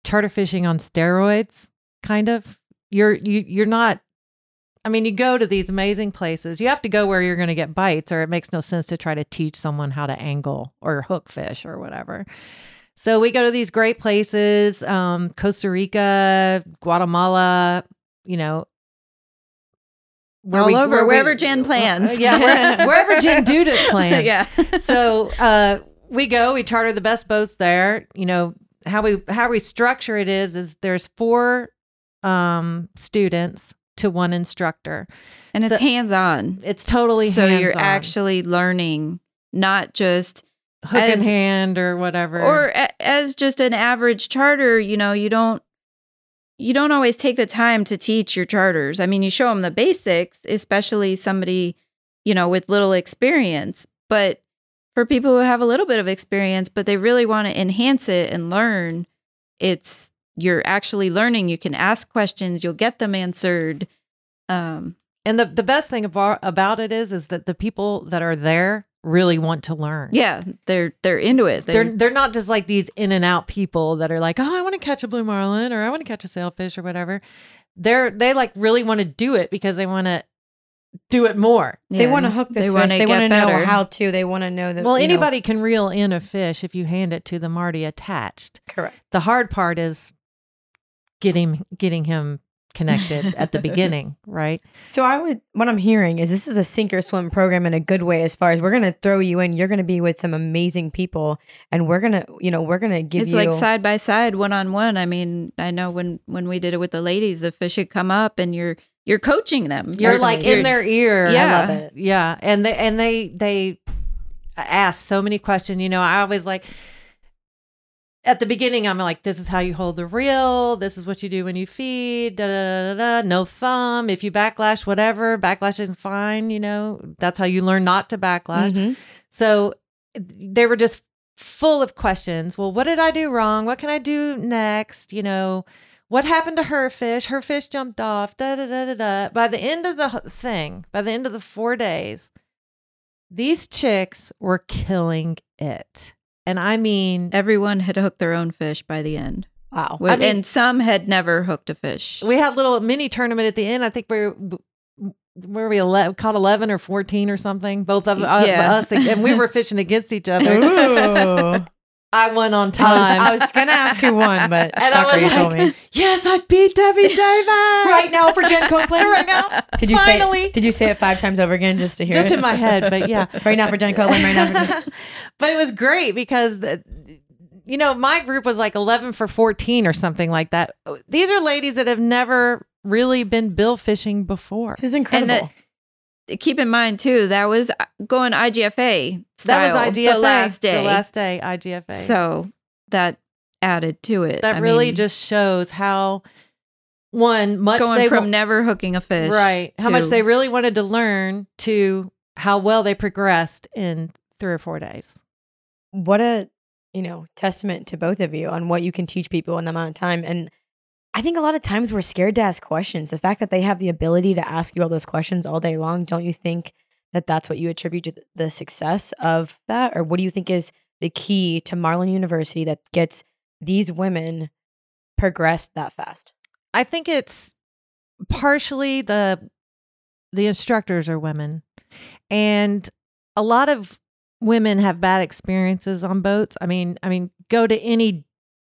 charter fishing on steroids, kind of. You're you you're not. I mean, you go to these amazing places. You have to go where you're going to get bites, or it makes no sense to try to teach someone how to angle or hook fish or whatever. So we go to these great places, um, Costa Rica, Guatemala, you know, where All we- over, where we- wherever Jen plans. yeah, where, wherever Jen Dudas plans yeah. so uh we go we charter the best boats there you know how we how we structure it is is there's four um students to one instructor And it's hands on. it's totally So you're actually learning, not just hook in hand or whatever or a- as just an average charter, you know, you don't you don't always take the time to teach your charters. I mean, you show them the basics, especially somebody, you know, with little experience, but for people who have a little bit of experience but they really want to enhance it and learn, it's you're actually learning. You can ask questions, you'll get them answered. Um and the the best thing about about it is is that the people that are there really want to learn yeah, they're they're into it. they're they're not just like these in and out people that are like, oh, I want to catch a blue marlin or I want to catch a sailfish or whatever. They're they like really want to do it because they want to do it more. They want to hook this fish. wanna They want to know how to. They want to know that. Well, you know- anybody can reel in a fish if you hand it to them already attached. correct. The hard part is getting getting him connected at the beginning, right? So I would. What I'm hearing is this is a sink or swim program in a good way. As far as we're gonna throw you in, you're gonna be with some amazing people, and we're gonna, you know, we're gonna give it's you. It's like side by side, one on one. I mean, I know when when we did it with the ladies, the fish would come up and you're you're coaching them. You're That's like amazing. in their ear. Yeah. I love it. Yeah, and they and they they ask so many questions. You know, I always like at the beginning. I'm like, this is how you hold the reel. This is what you do when you feed. Da da da da. No thumb. If you backlash, whatever backlash is fine. You know, that's how you learn not to backlash. Mhm. So they were just full of questions. Well, what did I do wrong? What can I do next? You know, what happened to her fish? Her fish jumped off. Da da da da da. By the end of the thing, by the end of the four days, these chicks were killing it. And I mean, Everyone had hooked their own fish by the end, Wow. Wh- mean- and some had never hooked a fish. we had a little mini tournament at the end. I think we were. Where we ele- caught eleven or fourteen or something, both of uh, Yeah. us, and we were fishing against each other. Ooh. I won on I was, time. I was gonna ask who won, but And I shocker, was you told like, yes, I beat Debbie Davis Right now for Jen Copeland. right now. Did you Finally. say? Did you say it five times over again just to hear Just it? in my head, but yeah. Right now for Jen Copeland. Right now. For but it was great because the, you know my group was like 11 for 14 or something like that. These are ladies that have never really been bill fishing before. This is incredible. That- Keep in mind too, that was uh, going IGFA. So that was IGFA the last day. The last day IGFA. So that added to it. that I really mean, just shows how one much going they from wa- never hooking a fish, right how much they really wanted to learn to how well they progressed in three or four days. what a you know testament to both of you on what you can teach people in the amount of time and i think a lot of times we're scared to ask questions the fact that they have the ability to ask you all those questions all day long don't you think that that's what you attribute to the success of that or what do you think is the key to marlin university that gets these women progressed that fast I think it's partially the the instructors are women. And a lot of women have bad experiences on boats. I mean, I mean, go to any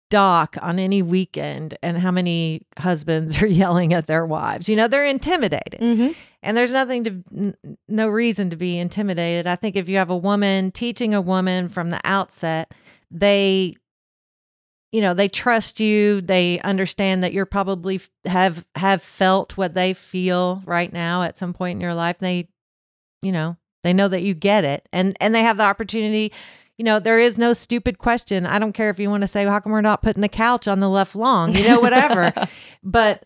dock on any weekend and how many husbands are yelling at their wives. You know, they're intimidated. Mm-hmm. And there's nothing to, n- no reason to be intimidated. I think if you have a woman teaching a woman from the outset, they, you know, they trust you. They understand that you're probably f- have have felt what they feel right now at some point in your life. They, you know, they know that you get it, and and they have the opportunity. You know, there is no stupid question. I don't care if you want to say, well, "How come we're not putting the couch on the left long?" You know, whatever. but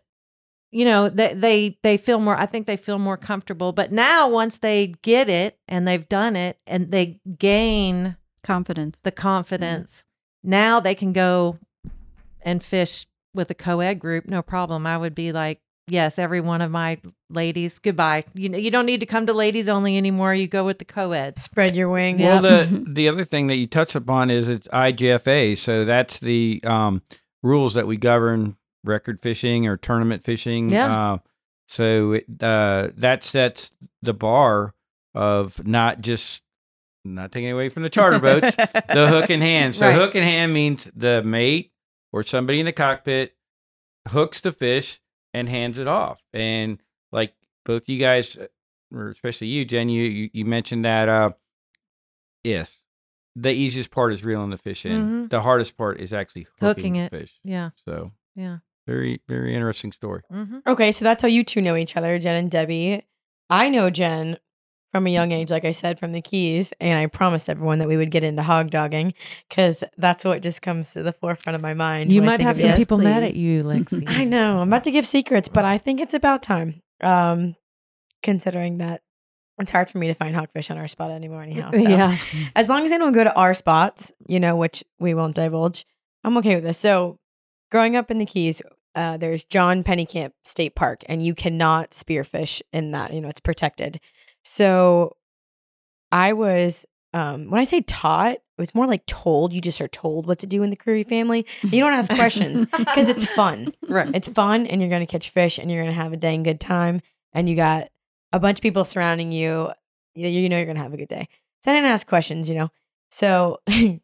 you know they, they they feel more i think they feel more comfortable but now once they get it and they've done it and they gain Confidence. the confidence now they can go and fish with a co-ed group no problem i would be like yes every one of my ladies goodbye you know you don't need to come to ladies only anymore you go with the co-eds Spread your wings. Well, the the other thing that you touched upon is it's IGFA, so that's the um, rules that we govern record fishing or tournament fishing. Yeah. Uh, so it, uh, that sets the bar of not just not taking away from the charter boats, the hook in hand. So Right. hook in hand means the mate or somebody in the cockpit hooks the fish and hands it off. And like both you guys, uh, or especially you, Jen, you you, you mentioned that. Uh, yes, the easiest part is reeling the fish in. Mhm. The hardest part is actually hooking, Hooking the it. fish. yeah So yeah very very interesting story. mm-hmm. Okay, so that's how you two know each other, Jen and Debbie. I know Jen from a young age, like I said, from the Keys, and I promised everyone that we would get into hog dogging because that's what just comes to the forefront of my mind. you might have some. Yes, people mad at you lexi I know. I'm about to give secrets, but I think it's about time. Um, considering that it's hard for me to find hogfish on our spot anymore, anyhow. So. yeah As long as they don't go to our spots, you know, which we won't divulge, I'm okay with this. So, growing up in the Keys, uh, there's John Pennekamp State Park, and you cannot spearfish in that. You know, it's protected. So, I was, um, when I say taught, it was more like told. You just are told what to do in the Curry family. You don't ask questions because it's fun. right It's fun, and you're going to catch fish, and you're going to have a dang good time, and you got a bunch of people surrounding you. You you know you're going to have a good day. So I didn't ask questions, you know. So you'll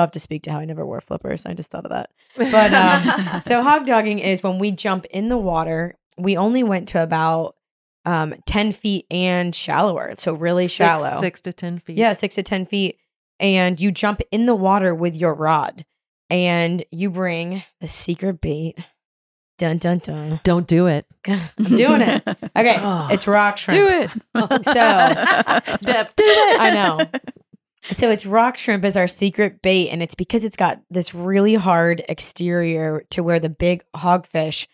have to speak to how I never wore flippers. I just thought of that. But um, so hog dogging is when we jump in the water. We only went to about um, ten feet and shallower, so really Six- shallow. six to ten feet Yeah, six to 10 feet. And you jump in the water with your rod and you bring the secret bait. Dun, dun, dun. don't do it I'm doing it. Okay. Oh. It's rock shrimp. Do it. So- Deb, do it I know. So it's rock shrimp as our secret bait. And it's because it's got this really hard exterior to where the big hogfish,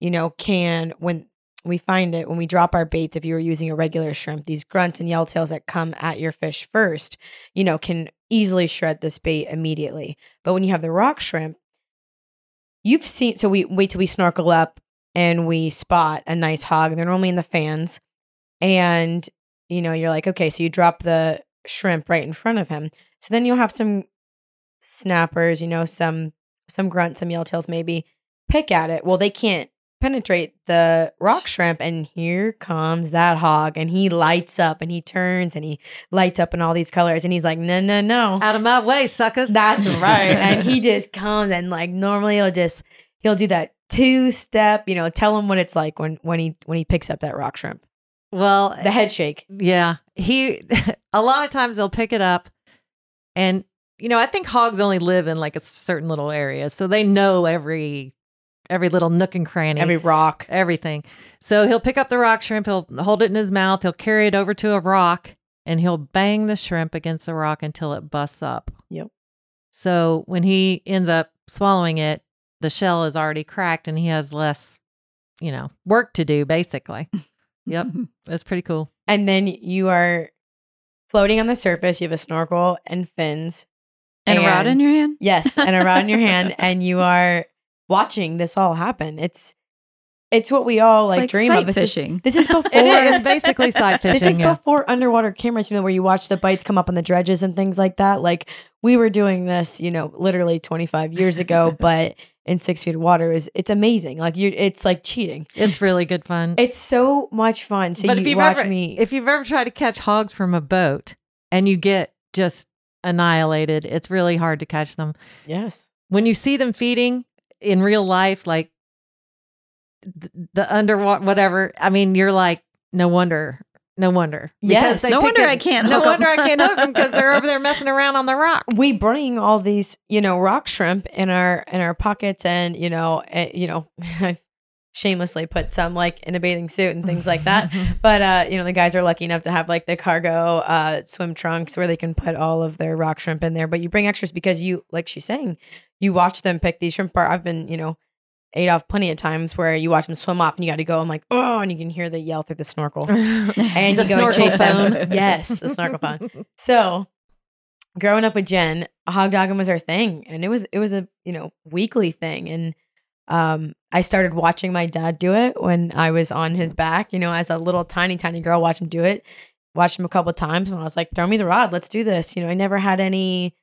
you know, can, when we find it, when we drop our baits, if you were using a regular shrimp, these grunts and yellowtails that come at your fish first, you know, can easily shred this bait immediately. But when you have the rock shrimp, you've seen, so we wait till we snorkel up and we spot a nice hog. They're normally in the fans. And, you know, you're like, okay, so you drop the shrimp right in front of him. So then you'll have some snappers, you know, some some grunts, some yellowtails maybe pick at it. Well, they can't penetrate the rock shrimp and here comes that hog and he lights up and he turns and he lights up in all these colors and he's like, "No, no, no." out of my way suckers That's right. and he just comes and like normally he'll just he'll do that two step, you know, tell him what it's like when when he when he picks up that rock shrimp. well The head shake. Yeah. He a lot of times they'll pick it up and you know, I think hogs only live in like a certain little area. So they know every every little nook and cranny. Every rock. everything. So he'll pick up the rock shrimp, he'll hold it in his mouth, he'll carry it over to a rock and he'll bang the shrimp against the rock until it busts up. Yep. So when he ends up swallowing it, the shell is already cracked and he has less, you know, work to do basically. Yep. It's pretty cool. And then you are floating on the surface. You have a snorkel and fins. And a rod in your hand? Yes, and a rod in your hand, and you are watching this all happen. It's it's what we all like, like dream of. This is, fishing. this is before It is. It's basically sight fishing. This is yeah. before underwater cameras, you know, where you watch the bites come up on the dredges and things like that. Like we were doing this, you know, literally 25 years ago, but in six feet of water is it's amazing. Like you, it's like cheating. It's really good fun. It's so much fun. So but you if you've watch ever, me. if you've ever tried to catch hogs from a boat and you get just annihilated, it's really hard to catch them. yes. When you see them feeding in real life, like th- the underwater, whatever. I mean, you're like, no wonder, no wonder. Yes. they No wonder it- I can't No hook 'em. wonder I can't hook them because they're over there messing around on the rock. we bring all these, you know, rock shrimp in our in our pockets, and you know, eh, you know, I shamelessly put some like in a bathing suit and things like that. But uh, you know, the guys are lucky enough to have like the cargo uh swim trunks where they can put all of their rock shrimp in there. But you bring extras because you, like she's saying, you watch them pick these shrimp apart. I've been, you know, ate off plenty of times where you watch them swim off and you got to go. I'm like, oh, and you can hear the yell through the snorkel. and The you go and chase them. yes, the snorkel phone. So, growing up with Jen, hog dogging was our thing, and it was it was a you know weekly thing, and um, I started watching my dad do it when I was on his back. You know, as a little tiny tiny girl, watch him do it. Watched him a couple times, and I was like, "Throw me the rod, let's do this." You know, I never had any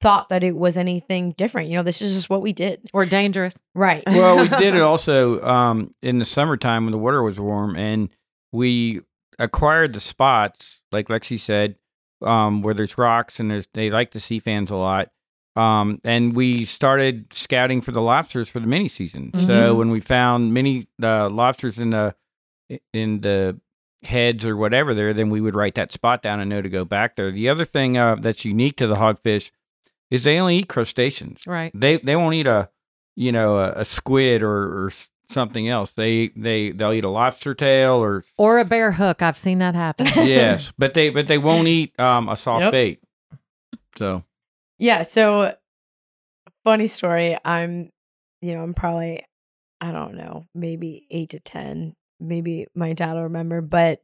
thought that it was anything different. You know, this is just what we did. or dangerous. Right. well, we did it also um, in the summertime when the water was warm, and we acquired the spots, like Lexi said, um, where there's rocks and there's they like the sea fans a lot. Um, and we started scouting for the lobsters for the mini season. So Mhm. when we found many uh, lobsters in the in the heads or whatever there, then we would write that spot down and know to go back there. The other thing uh, that's unique to the hogfish is they only eat crustaceans Right. they they won't eat a you know a, a squid or, or something else they they they'll eat a lobster tail or Or a bear hook. I've seen that happen. yes but they but they won't eat um a soft Yep. bait so Yeah. So, funny story. I'm, you know, I'm probably, I don't know, maybe eight to 10. Maybe my dad will remember. But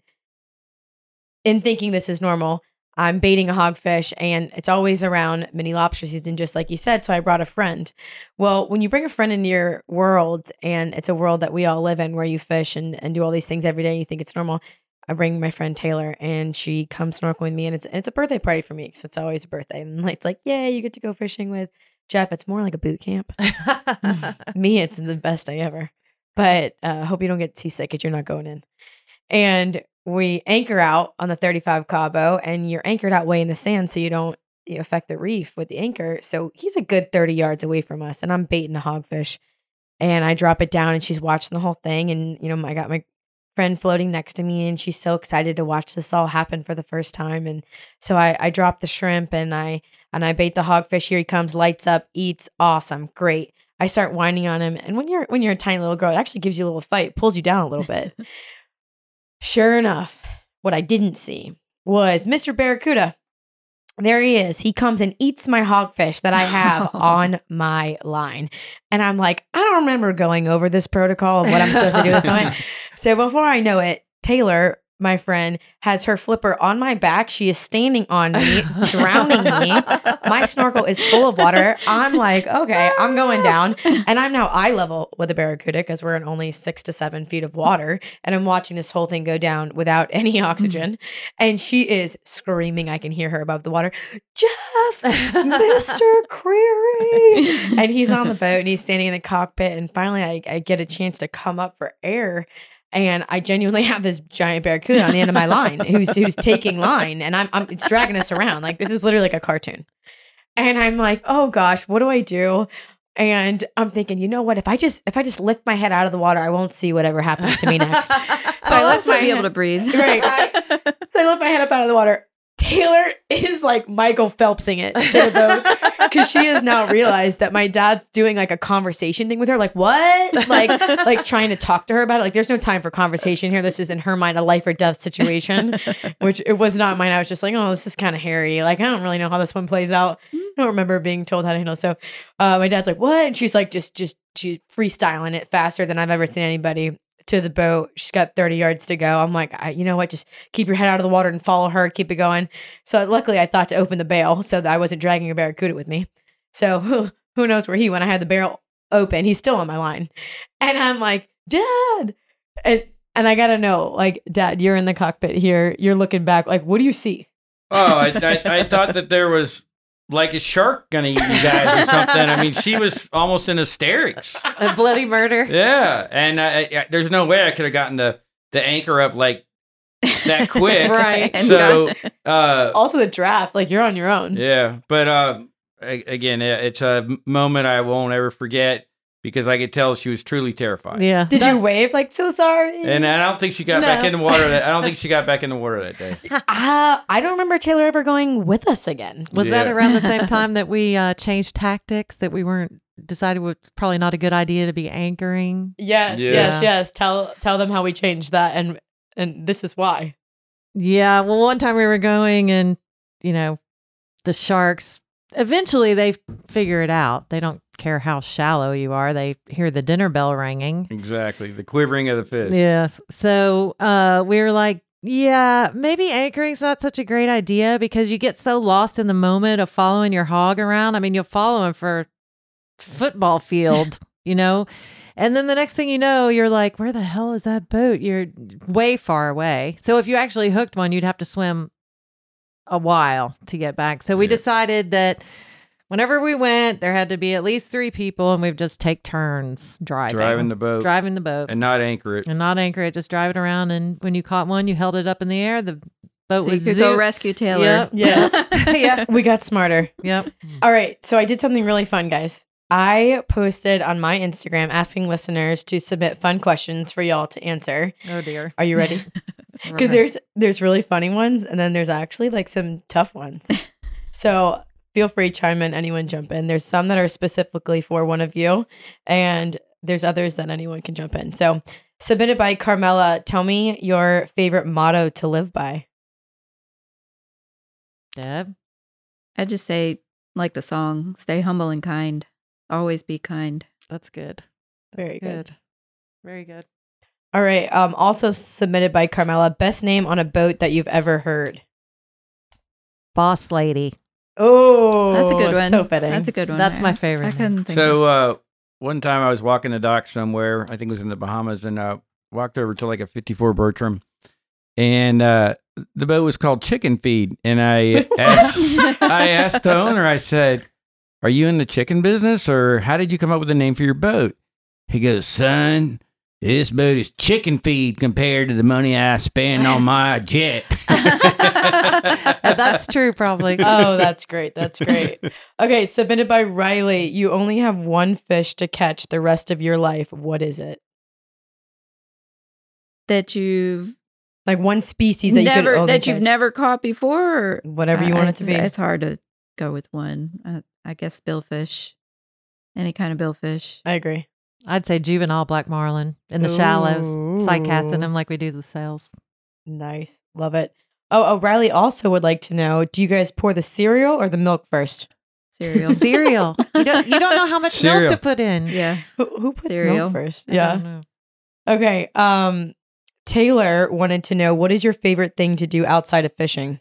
in thinking this is normal, I'm baiting a hogfish and it's always around mini lobster season, just like you said. So I brought a friend. Well, when you bring a friend into your world and it's a world that we all live in where you fish and, and do all these things every day, you think it's normal. I bring my friend Taylor and she comes snorkeling with me and it's and it's a birthday party for me because it's always a birthday. And it's like, yeah, you get to go fishing with Jeff. It's more like a boot camp. me, it's the best day ever. But uh, hope you don't get seasick because you're not going in. And we anchor out on the 35 Cabo, and you're anchored out way in the sand so you don't you affect the reef with the anchor. So he's a good 30 yards away from us, and I'm baiting a hogfish. And I drop it down, and she's watching the whole thing. And, you know, I got my friend floating next to me, and she's so excited to watch this all happen for the first time. And so I, I drop the shrimp and I and I bait the hogfish. Here he comes, lights up, eats, awesome, great. I start whining on him, and when you're when you're a tiny little girl, it actually gives you a little fight, pulls you down a little bit. sure enough, what I didn't see was Mr. Barracuda. There he is. He comes and eats my hogfish that I have on my line. And I'm like, I don't remember going over this protocol of what I'm supposed to do at this point. So before I know it, Taylor, my friend, has her flipper on my back. She is standing on me, drowning me. My snorkel is full of water. I'm like, okay, I'm going down. And I'm now eye level with a barracuda because we're in only six to seven feet of water. And I'm watching this whole thing go down without any mm. oxygen. And she is screaming. I can hear her above the water. Jeff, Mr. Creary. And he's on the boat and he's standing in the cockpit. And finally, I, I get a chance to come up for air. And I genuinely have this giant barracuda on the end of my line who's who's taking line and I'm, I'm it's dragging us around. Like this is literally like a cartoon. And I'm like, oh gosh, what do I do? And I'm thinking, you know what? If I just if I just lift my head out of the water, I won't see whatever happens to me next. So I I'll left also be able to breathe. Right. So I lift my head up out of the water. Taylor is like Michael Phelpsing it to the boat because she has now realized that my dad's doing like a conversation thing with her. Like what? Like like trying to talk to her about it. Like there's no time for conversation here. This is in her mind a life or death situation, which it was not mine. I was just like, oh, this is kind of hairy. Like I don't really know how this one plays out. I don't remember being told how to handle. So uh, my dad's like, what? And she's like, just just she's freestyling it faster than I've ever seen anybody to the boat. She's got 30 yards to go. I'm like, I, you know what? Just keep your head out of the water and follow her. Keep it going. So luckily, I thought to open the bail so that I wasn't dragging a barracuda with me. So who, who knows where he went? I had the barrel open. He's still on my line, and I'm like, Dad, and and I gotta know, like, Dad, you're in the cockpit here. You're looking back. Like, what do you see? oh I, I i thought that there was like a shark gonna eat you guys or something. I mean, she was almost in hysterics. A bloody murder. Yeah, and I, I, there's no way I could have gotten the the anchor up like that quick. Right. So, uh, Also, the draft, like you're on your own. yeah, but uh, again, it's a moment I won't ever forget because I could tell she was truly terrified. Yeah. Did That- you wave like so sorry? And I don't think she got back in the water. That I don't think she got back in the water that day. uh, I don't remember Taylor ever going with us again. Was that around the same time that we uh, changed tactics? That we weren't decided was probably not a good idea to be anchoring. Yes, Yeah. yes, yes. Tell tell them how we changed that, and and this is why. Yeah. Well, one time we were going, and you know, the sharks. Eventually, they figure it out. They don't care how shallow you are. They hear the dinner bell ringing. Exactly, the quivering of the fish. Yes. So uh, we were like, yeah, maybe anchoring's not such a great idea because you get so lost in the moment of following your hog around. I mean, you'll follow him for football field, you know? And then the next thing you know, you're like, where the hell is that boat? You're way far away. So if you actually hooked one, you'd have to swim a while to get back. So we Yeah. decided that whenever we went, there had to be at least three people and we'd just take turns driving. Driving the boat driving the boat and not anchor it. and not anchor it, just drive it around. And when you caught one, you held it up in the air. The boat so you would could zoom. go rescue Taylor. Yep. Yes. yeah. we got smarter. Yep. All right. So I did something really fun, guys. I posted on my Instagram asking listeners to submit fun questions for y'all to answer. Oh dear. Are you ready? Because there's there's really funny ones, and then there's actually like some tough ones. So feel free to chime in, anyone jump in. There's some that are specifically for one of you, and there's others that anyone can jump in. So submitted by Carmela. Tell me your favorite motto to live by. Deb. I just say, like the song, stay humble and kind. Always be kind. That's good. That's Very good. Very good. All right. Um. Also submitted by Carmela. Best name on a boat that you've ever heard. Boss lady. Oh, That's a good one. So fitting. That's a good one. That's I- my I favorite. couldn't think. So of- uh, one time I was walking the dock somewhere. I think it was in the Bahamas, and uh, walked over to like a 54 Bertram, and uh, the boat was called Chicken Feed. And I asked, I asked the owner. I said, "Are you in the chicken business, or how did you come up with the name for your boat?" He goes, "Son." This boat is chicken feed compared to the money I spend on my jet. That's true, probably. oh, that's great. That's great. Okay, submitted by Riley. You only have one fish to catch the rest of your life. What is it? that you've Like one species that you never could only that you've catch. never caught before. Or Whatever you I- want it to be. It's hard to go with one. Uh, I guess billfish, any kind of billfish. I agree. I'd say juvenile black marlin in the shallows. Side casting them like we do the sails. Nice. Love it. Oh, Riley also would like to know do you guys pour the cereal or the milk first? Cereal. Cereal. you don't you don't know how much Cereal. milk to put in. yeah. Who, who puts Cereal. milk first? I Yeah. don't know. Okay. Um, Taylor wanted to know what is your favorite thing to do outside of fishing?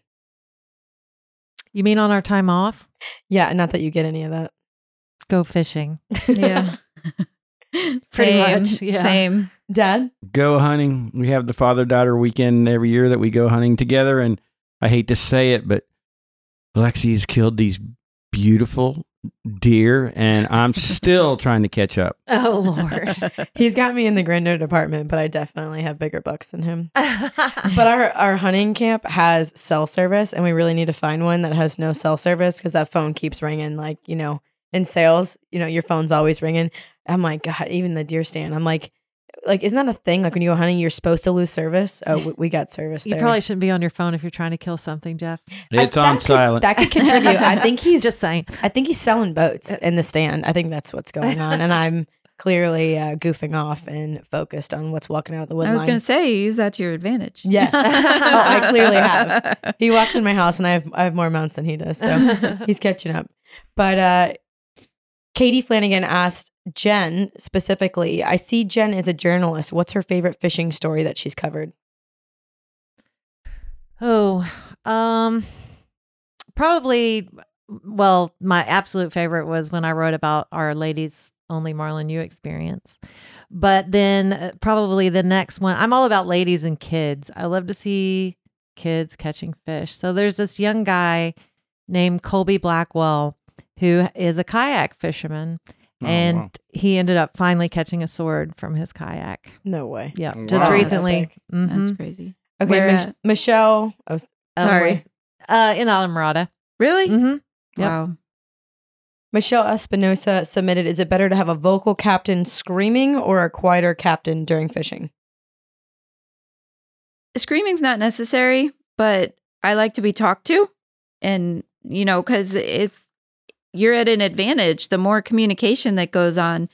You mean on our time off? Yeah, not that you get any of that. Go fishing. Yeah. Pretty Same, much, yeah. Same. Dad? go hunting. We have the father daughter weekend every year that we go hunting together. And I hate to say it, but Lexi has killed these beautiful deer, and I'm still trying to catch up. Oh Lord. He's got me in the grinder department, but I definitely have bigger bucks than him. But our, our hunting camp has cell service, and we really need to find one that has no cell service because that phone keeps ringing. Like, you know, in sales, you know, your phone's always ringing. I'm like, God, even the deer stand. I'm like, like, isn't that a thing? Like when you go hunting, you're supposed to lose service. Oh, we, we got service you there. probably shouldn't be on your phone if you're trying to kill something, Jeff. I- It's on that could- silent. that could contribute. I think he's Just saying. I think he's selling boats in the stand. I think that's what's going on, and I'm clearly uh, goofing off and focused on what's walking out of the wood I was going to say, use that to your advantage. Yes. Oh, I clearly have. He walks in my house, and I have I have more mounts than he does, so he's catching up. But uh, Katie Flanagan asked Jen specifically. I see Jen as a journalist. What's her favorite fishing story that she's covered? Oh, um, probably. Well, my absolute favorite was when I wrote about our ladies only Marlin U experience. But then uh, probably the next one, I'm all about ladies and kids. I love to see kids catching fish. So there's this young guy. named Colby Blackwell, who is a kayak fisherman. Oh, and wow. he ended up finally catching a sword from his kayak. No way. Yeah, Wow. just recently. That's Mhm. crazy. Okay, Where Mich- at? Michelle. Oh, Um, Sorry. uh, in Islamorada. Really? Mm-hmm. Yep. Wow. Michelle Espinosa submitted Is it better to have a vocal captain screaming or a quieter captain during fishing? Screaming's not necessary, but I like to be talked to. And, you know, because it's, you're at an advantage. The more communication that goes on,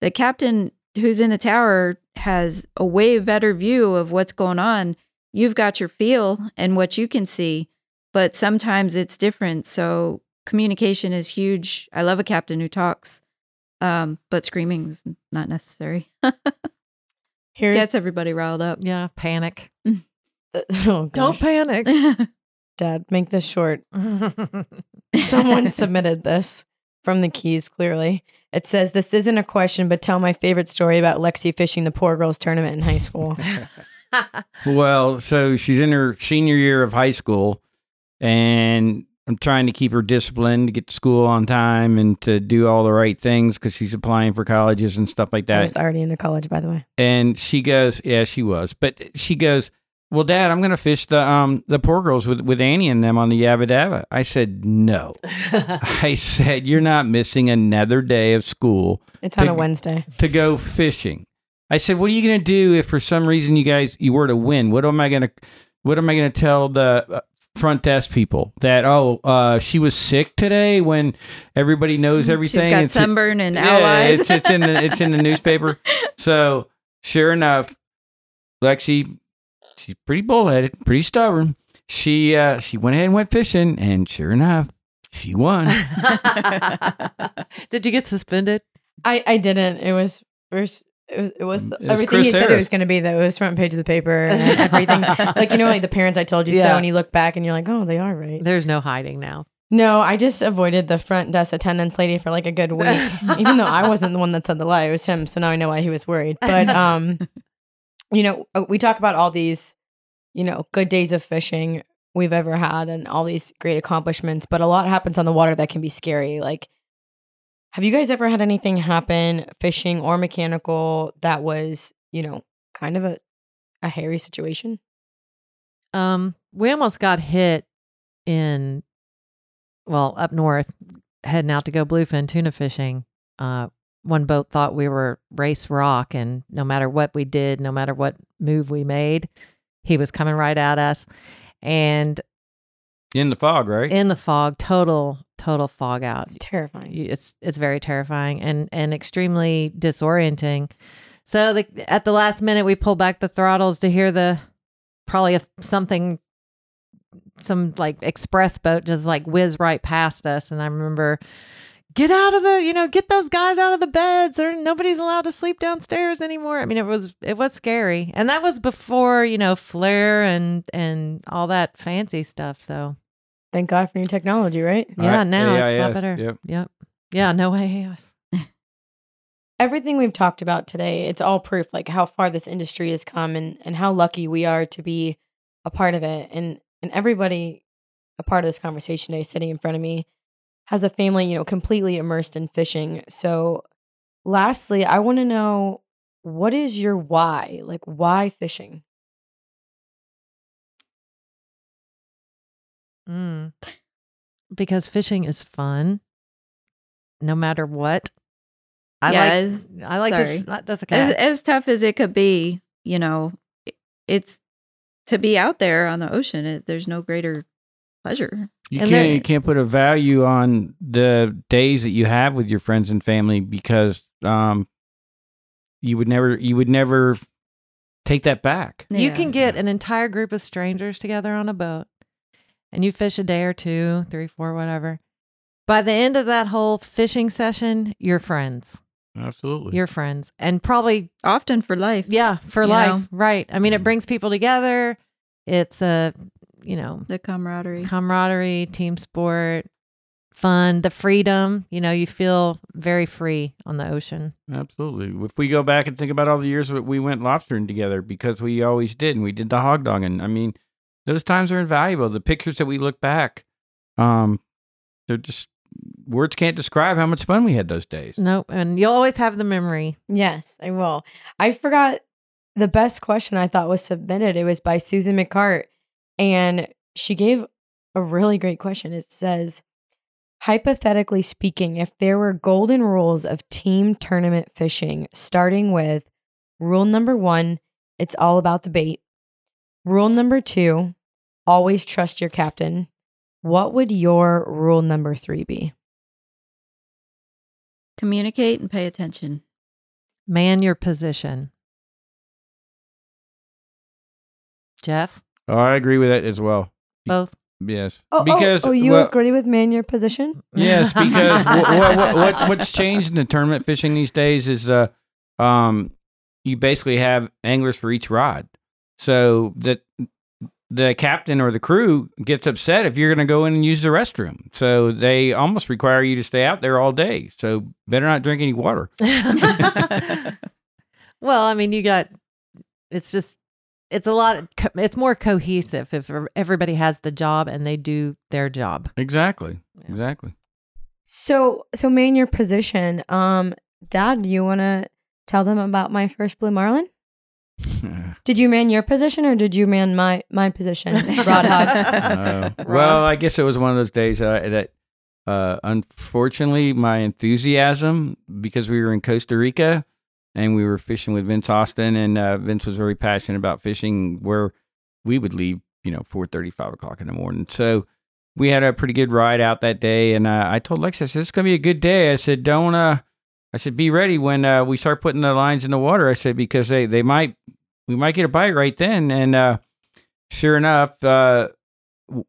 the captain who's in the tower has a way better view of what's going on. You've got your feel and what you can see, but sometimes it's different. So communication is huge. I love a captain who talks, um, but screaming is not necessary. Here's Gets everybody riled up. Yeah, panic. oh, Don't panic. Dad, make this short. Someone submitted this from the keys, clearly. It says, This isn't a question, but tell my favorite story about Lexi fishing the poor girls tournament in high school. Well, so she's in her senior year of high school, and I'm trying to keep her disciplined to get to school on time and to do all the right things because she's applying for colleges and stuff like I that. was already into college, by the way. And she goes, "Yeah, she was," but she goes, "Well, Dad, I'm going to fish the um the poor girls with with Annie and them on the Yabba Dabba." I said, "No." I said, "You're not missing another day of school It's on a Wednesday. to go fishing. I said, "What are you going to do if for some reason you guys you were to win? What am I going to what am I going to tell the uh, front desk people that oh, uh, she was sick today when everybody knows everything She's got It's- sunburn and yeah, owl. It's, it's in the it's in the newspaper. So sure enough, Lexi, she's pretty bullheaded, pretty stubborn. She uh, she went ahead and went fishing, and sure enough, she won. Did you get suspended? I, I didn't. It was first. It was, it was It everything Chris he said it was going to be. Though it was front page of the paper and everything. like you know, like the parents I told you so, and you look back and you're like, oh, they are right. There's no hiding now. No, I just avoided the front desk attendance lady for like a good week, even though I wasn't the one that said the lie. It was him. So now I know why he was worried. But um, you know, uh, we talk about all these, you know, good days of fishing we've ever had and all these great accomplishments, but a lot happens on the water that can be scary. Like, have you guys ever had anything happen, fishing or mechanical, that was, you know, kind of a a hairy situation? Um, we almost got hit in, well, up north, heading out to go bluefin tuna fishing. Uh, one boat thought we were race rock, and no matter what we did, no matter what move we made, he was coming right at us. And in the fog, right? in the fog, total, total fog out. It's terrifying. It's it's very terrifying and and extremely disorienting. So the, at the last minute, we pulled back the throttles to hear the probably a, something, some like express boat just like whiz right past us, and I remember. Get out of the, you know, get those guys out of the beds. Or nobody's allowed to sleep downstairs anymore. I mean, it was it was scary, and that was before you know flare and and all that fancy stuff. So Thank God for new technology, right? yeah, Right, now it's a lot better. Yep. Yep. Yeah. No way. everything we've talked about today, it's all proof like how far this industry has come and and how lucky we are to be a part of it. And and everybody a part of this conversation today sitting in front of me has a family, you know, completely immersed in fishing. So lastly, I want to know what is your why? Like why fishing? Mm. Because fishing is fun, no matter what. I Yeah, like. I like. sorry. To, that's okay. as tough as it could be, you know, it's to be out there on the ocean. It, there's no greater pleasure. You And can't you can't put a value on the days that you have with your friends and family because um you would never you would never take that back. You can get an entire group of strangers together on a boat, and you fish a day or two, three, four, whatever. By the end of that whole fishing session, you're friends. Absolutely. You're friends, and probably often for life. yeah for life. know? Right. I mean, it Mm. brings people together. It's a you know The camaraderie. camaraderie, team sport, fun, the freedom. You know, you feel very free on the ocean. Absolutely. If we go back and think about all the years that we went lobstering together because we always did and we did the hog dogging. I mean, those times are invaluable. The pictures that we look back, um, they're just words can't describe how much fun we had those days. Nope. And you'll always have the memory. Yes, I will. I forgot the best question I thought was submitted. It was by Susan McCart, and she gave a really great question. It says, hypothetically speaking, if there were golden rules of team tournament fishing, starting with rule number one, it's all about the bait. Rule number two, always trust your captain. What would your rule number three be? Communicate and pay attention. Man your position. Jeff, Oh, I agree with that as well. both. Yes, Oh, because oh, you well, agree with me in your position? yes, because what, what, what what's changed in the tournament fishing these days is uh um you basically have anglers for each rod, so that the captain or the crew gets upset if you're going to go in and use the restroom. So they almost require you to stay out there all day. So better not drink any water. well, I mean, you got it's just it's a lot co- it's more cohesive if everybody has the job and they do their job. Exactly. Yeah. Exactly. So, so man your position. Um, Dad, do you want to tell them about my first blue marlin? Did you man your position or did you man my my position, Rod Hog? Uh, well, I guess it was one of those days uh, that, uh, unfortunately, my enthusiasm because we were in Costa Rica and we were fishing with Vince Austin, and uh, Vince was very passionate about fishing where we would leave, you know, four thirty, five o'clock in the morning. So we had a pretty good ride out that day, and uh, I told Lex, I said, "It's gonna be a good day." I said, "Don't," uh, I said, "Be ready when uh, we start putting the lines in the water." I said because they they might we might get a bite right then, and uh, sure enough, uh,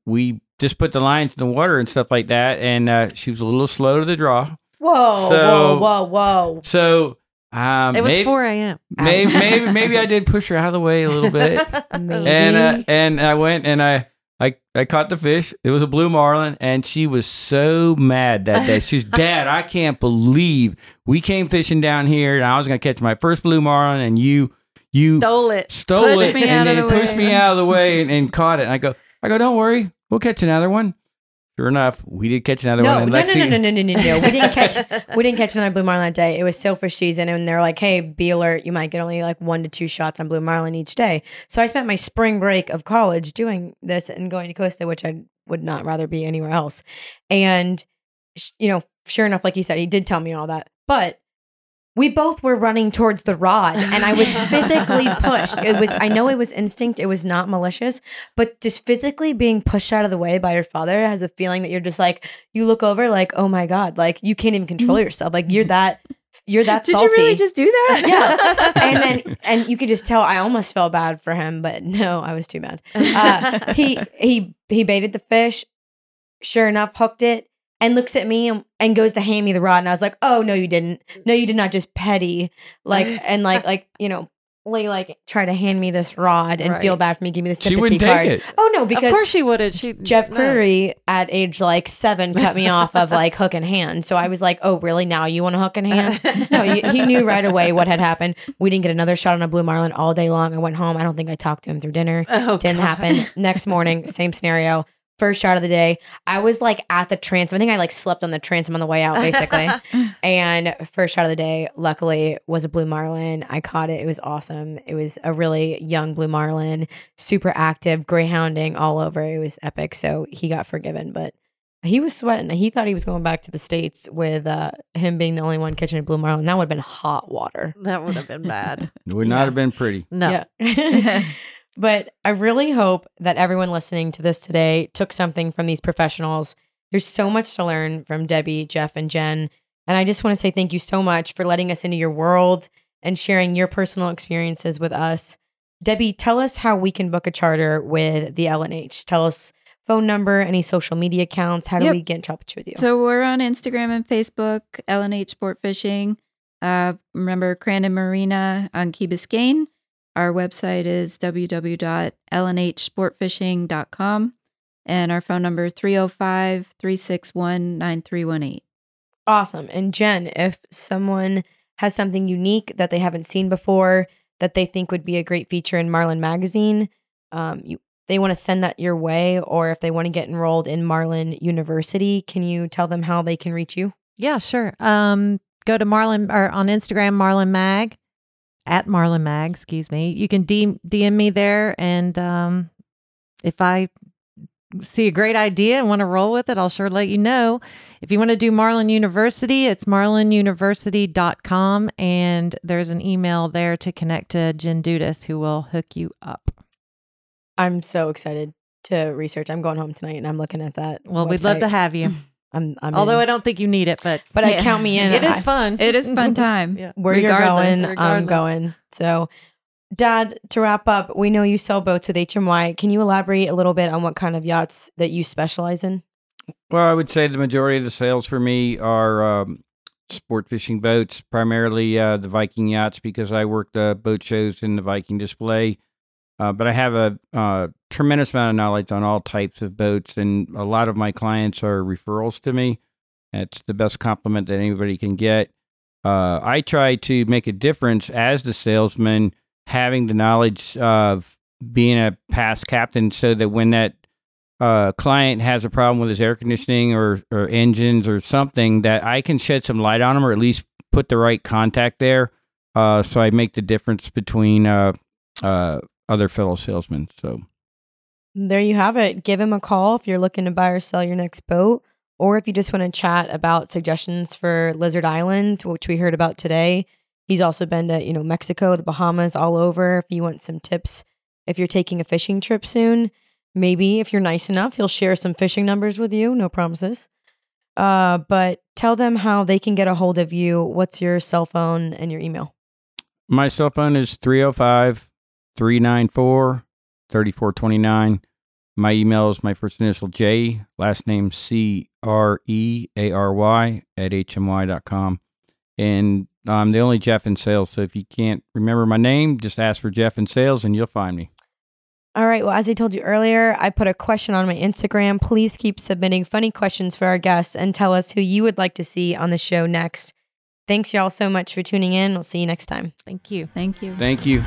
we just put the lines in the water and stuff like that, and uh, she was a little slow to the draw. Whoa, So- whoa, whoa, whoa! So um, it was maybe, 4 a.m. maybe, maybe maybe I did push her out of the way a little bit, and uh, and I went and I. I, I caught the fish. It was a blue marlin, and she was so mad that day. She's, Dad, I can't believe we came fishing down here, and I was going to catch my first blue marlin, and you you Stole it. stole Pushed it me and, out of the pushed way. me out of the way and, and caught it. And I go, I go, don't worry, we'll catch another one. Sure enough, we did catch another no, one. no, And no, Lexi, no, no, no, no, no, no. We didn't catch. We didn't catch another blue marlin that day. It was sailfish season, and they're like, "Hey, be alert! You might get only like one to two shots on blue marlin each day." So I spent my spring break of college doing this and going to Costa, which I would not rather be anywhere else. And you know, sure enough, like you said, he did tell me all that, but. We both were running towards the rod, and I was physically pushed. It was, I know it was instinct, it was not malicious, but just physically being pushed out of the way by your father has a feeling that you're just like, you look over like, oh my god, like you can't even control yourself. Like you're that you're that Did salty. you really just do that? yeah. and then and you could just tell I almost felt bad for him, but no, I was too mad. Uh, he he he baited the fish, sure enough, hooked it, and looks at me and, and goes to hand me the rod. And I was like, oh no, you didn't. Mm. No, you did not just petty. Like and like like, you know, like like try to hand me this rod and feel bad for me, give me the she sympathy wouldn't card. take it. Oh no, because of course she would have. She Jeff no. Curry at age like seven cut me off of like hook and hand. So I was like, oh, really? Now you want a hook and hand? No, you, he knew right away what had happened. We didn't get another shot on a blue marlin all day long. I went home. I don't think I talked to him through dinner. Oh, Didn't God. happen. Next morning, same scenario. First shot of the day. I was like at the transom. I think I like slept on the transom on the way out, basically. and first shot of the day, luckily, was a blue marlin. I caught it. It was awesome. It was a really young blue marlin, super active, greyhounding all over. It was epic. So he got forgiven, but he was sweating. He thought he was going back to the states with uh, him being the only one catching a blue marlin. That would have been hot water. that would have been bad. It would not Yeah. have been pretty. No. Yeah. But I really hope that everyone listening to this today took something from these professionals. There's so much to learn from Debbie, Jeff, and Jen. And I just want to say thank you so much for letting us into your world and sharing your personal experiences with us. Debbie, tell us how we can book a charter with the L&H. Tell us phone number, any social media accounts. How do Yep. we get in touch with you? So we're on Instagram and Facebook, L&H Sport Fishing. Uh, remember Crandon Marina on Key Biscayne. Our website is www.lnhsportfishing.com and our phone number 305 361 9318. Awesome. And Jen, if someone has something unique that they haven't seen before that they think would be a great feature in Marlin Magazine, um, you they want to send that your way or if they want to get enrolled in Marlin University, can you tell them how they can reach you? Yeah, sure. Um, go to Marlin or on Instagram, Marlin Mag, at Marlin Mag, excuse me. You can DM, DM me there. And um, if I see a great idea and want to roll with it, I'll sure let you know. If you want to do Marlin University, it's marlinuniversity.com. And there's an email there to connect to Jen Dudas who will hook you up. I'm so excited to research. I'm going home tonight and I'm looking at that. Well, we'd love to have you. I'm, I'm Although in. I don't think you need it, but but I count me in. it is fun. It is fun time. Yeah. where you're regardless, going, I'm going. So, Dad, to wrap up, we know you sell boats with HMY. Can you elaborate a little bit on what kind of yachts that you specialize in? Well, I would say the majority of the sales for me are um, sport fishing boats, primarily uh, the Viking yachts, because I work the boat shows in the Viking display. Uh, but I have a tremendous amount of knowledge on all types of boats, and a lot of my clients are referrals to me. It's the best compliment that anybody can get. Uh, I try to make a difference as the salesman, having the knowledge of being a past captain, so that when that uh, client has a problem with his air conditioning or, or engines or something, that I can shed some light on them or at least put the right contact there. Uh, so I make the difference between uh, uh, other fellow salesmen. So There you have it. Give him a call if you're looking to buy or sell your next boat, or if you just want to chat about suggestions for Lizard Island, which we heard about today. He's also been to, you know, Mexico, the Bahamas, all over. If you want some tips, if you're taking a fishing trip soon, maybe if you're nice enough, he'll share some fishing numbers with you. No promises. Uh, but tell them how they can get a hold of you. What's your cell phone and your email? my cell phone is 305 394 3429. My email is my first initial J, last name C R E A R Y at hmy.com. And I'm the only Jeff in sales. So if you can't remember my name, just ask for Jeff in sales and you'll find me. All right. Well, as I told you earlier, I put a question on my Instagram. Please keep submitting funny questions for our guests and tell us who you would like to see on the show next. Thanks, y'all, so much for tuning in. We'll see you next time. Thank you. Thank you. Thank you.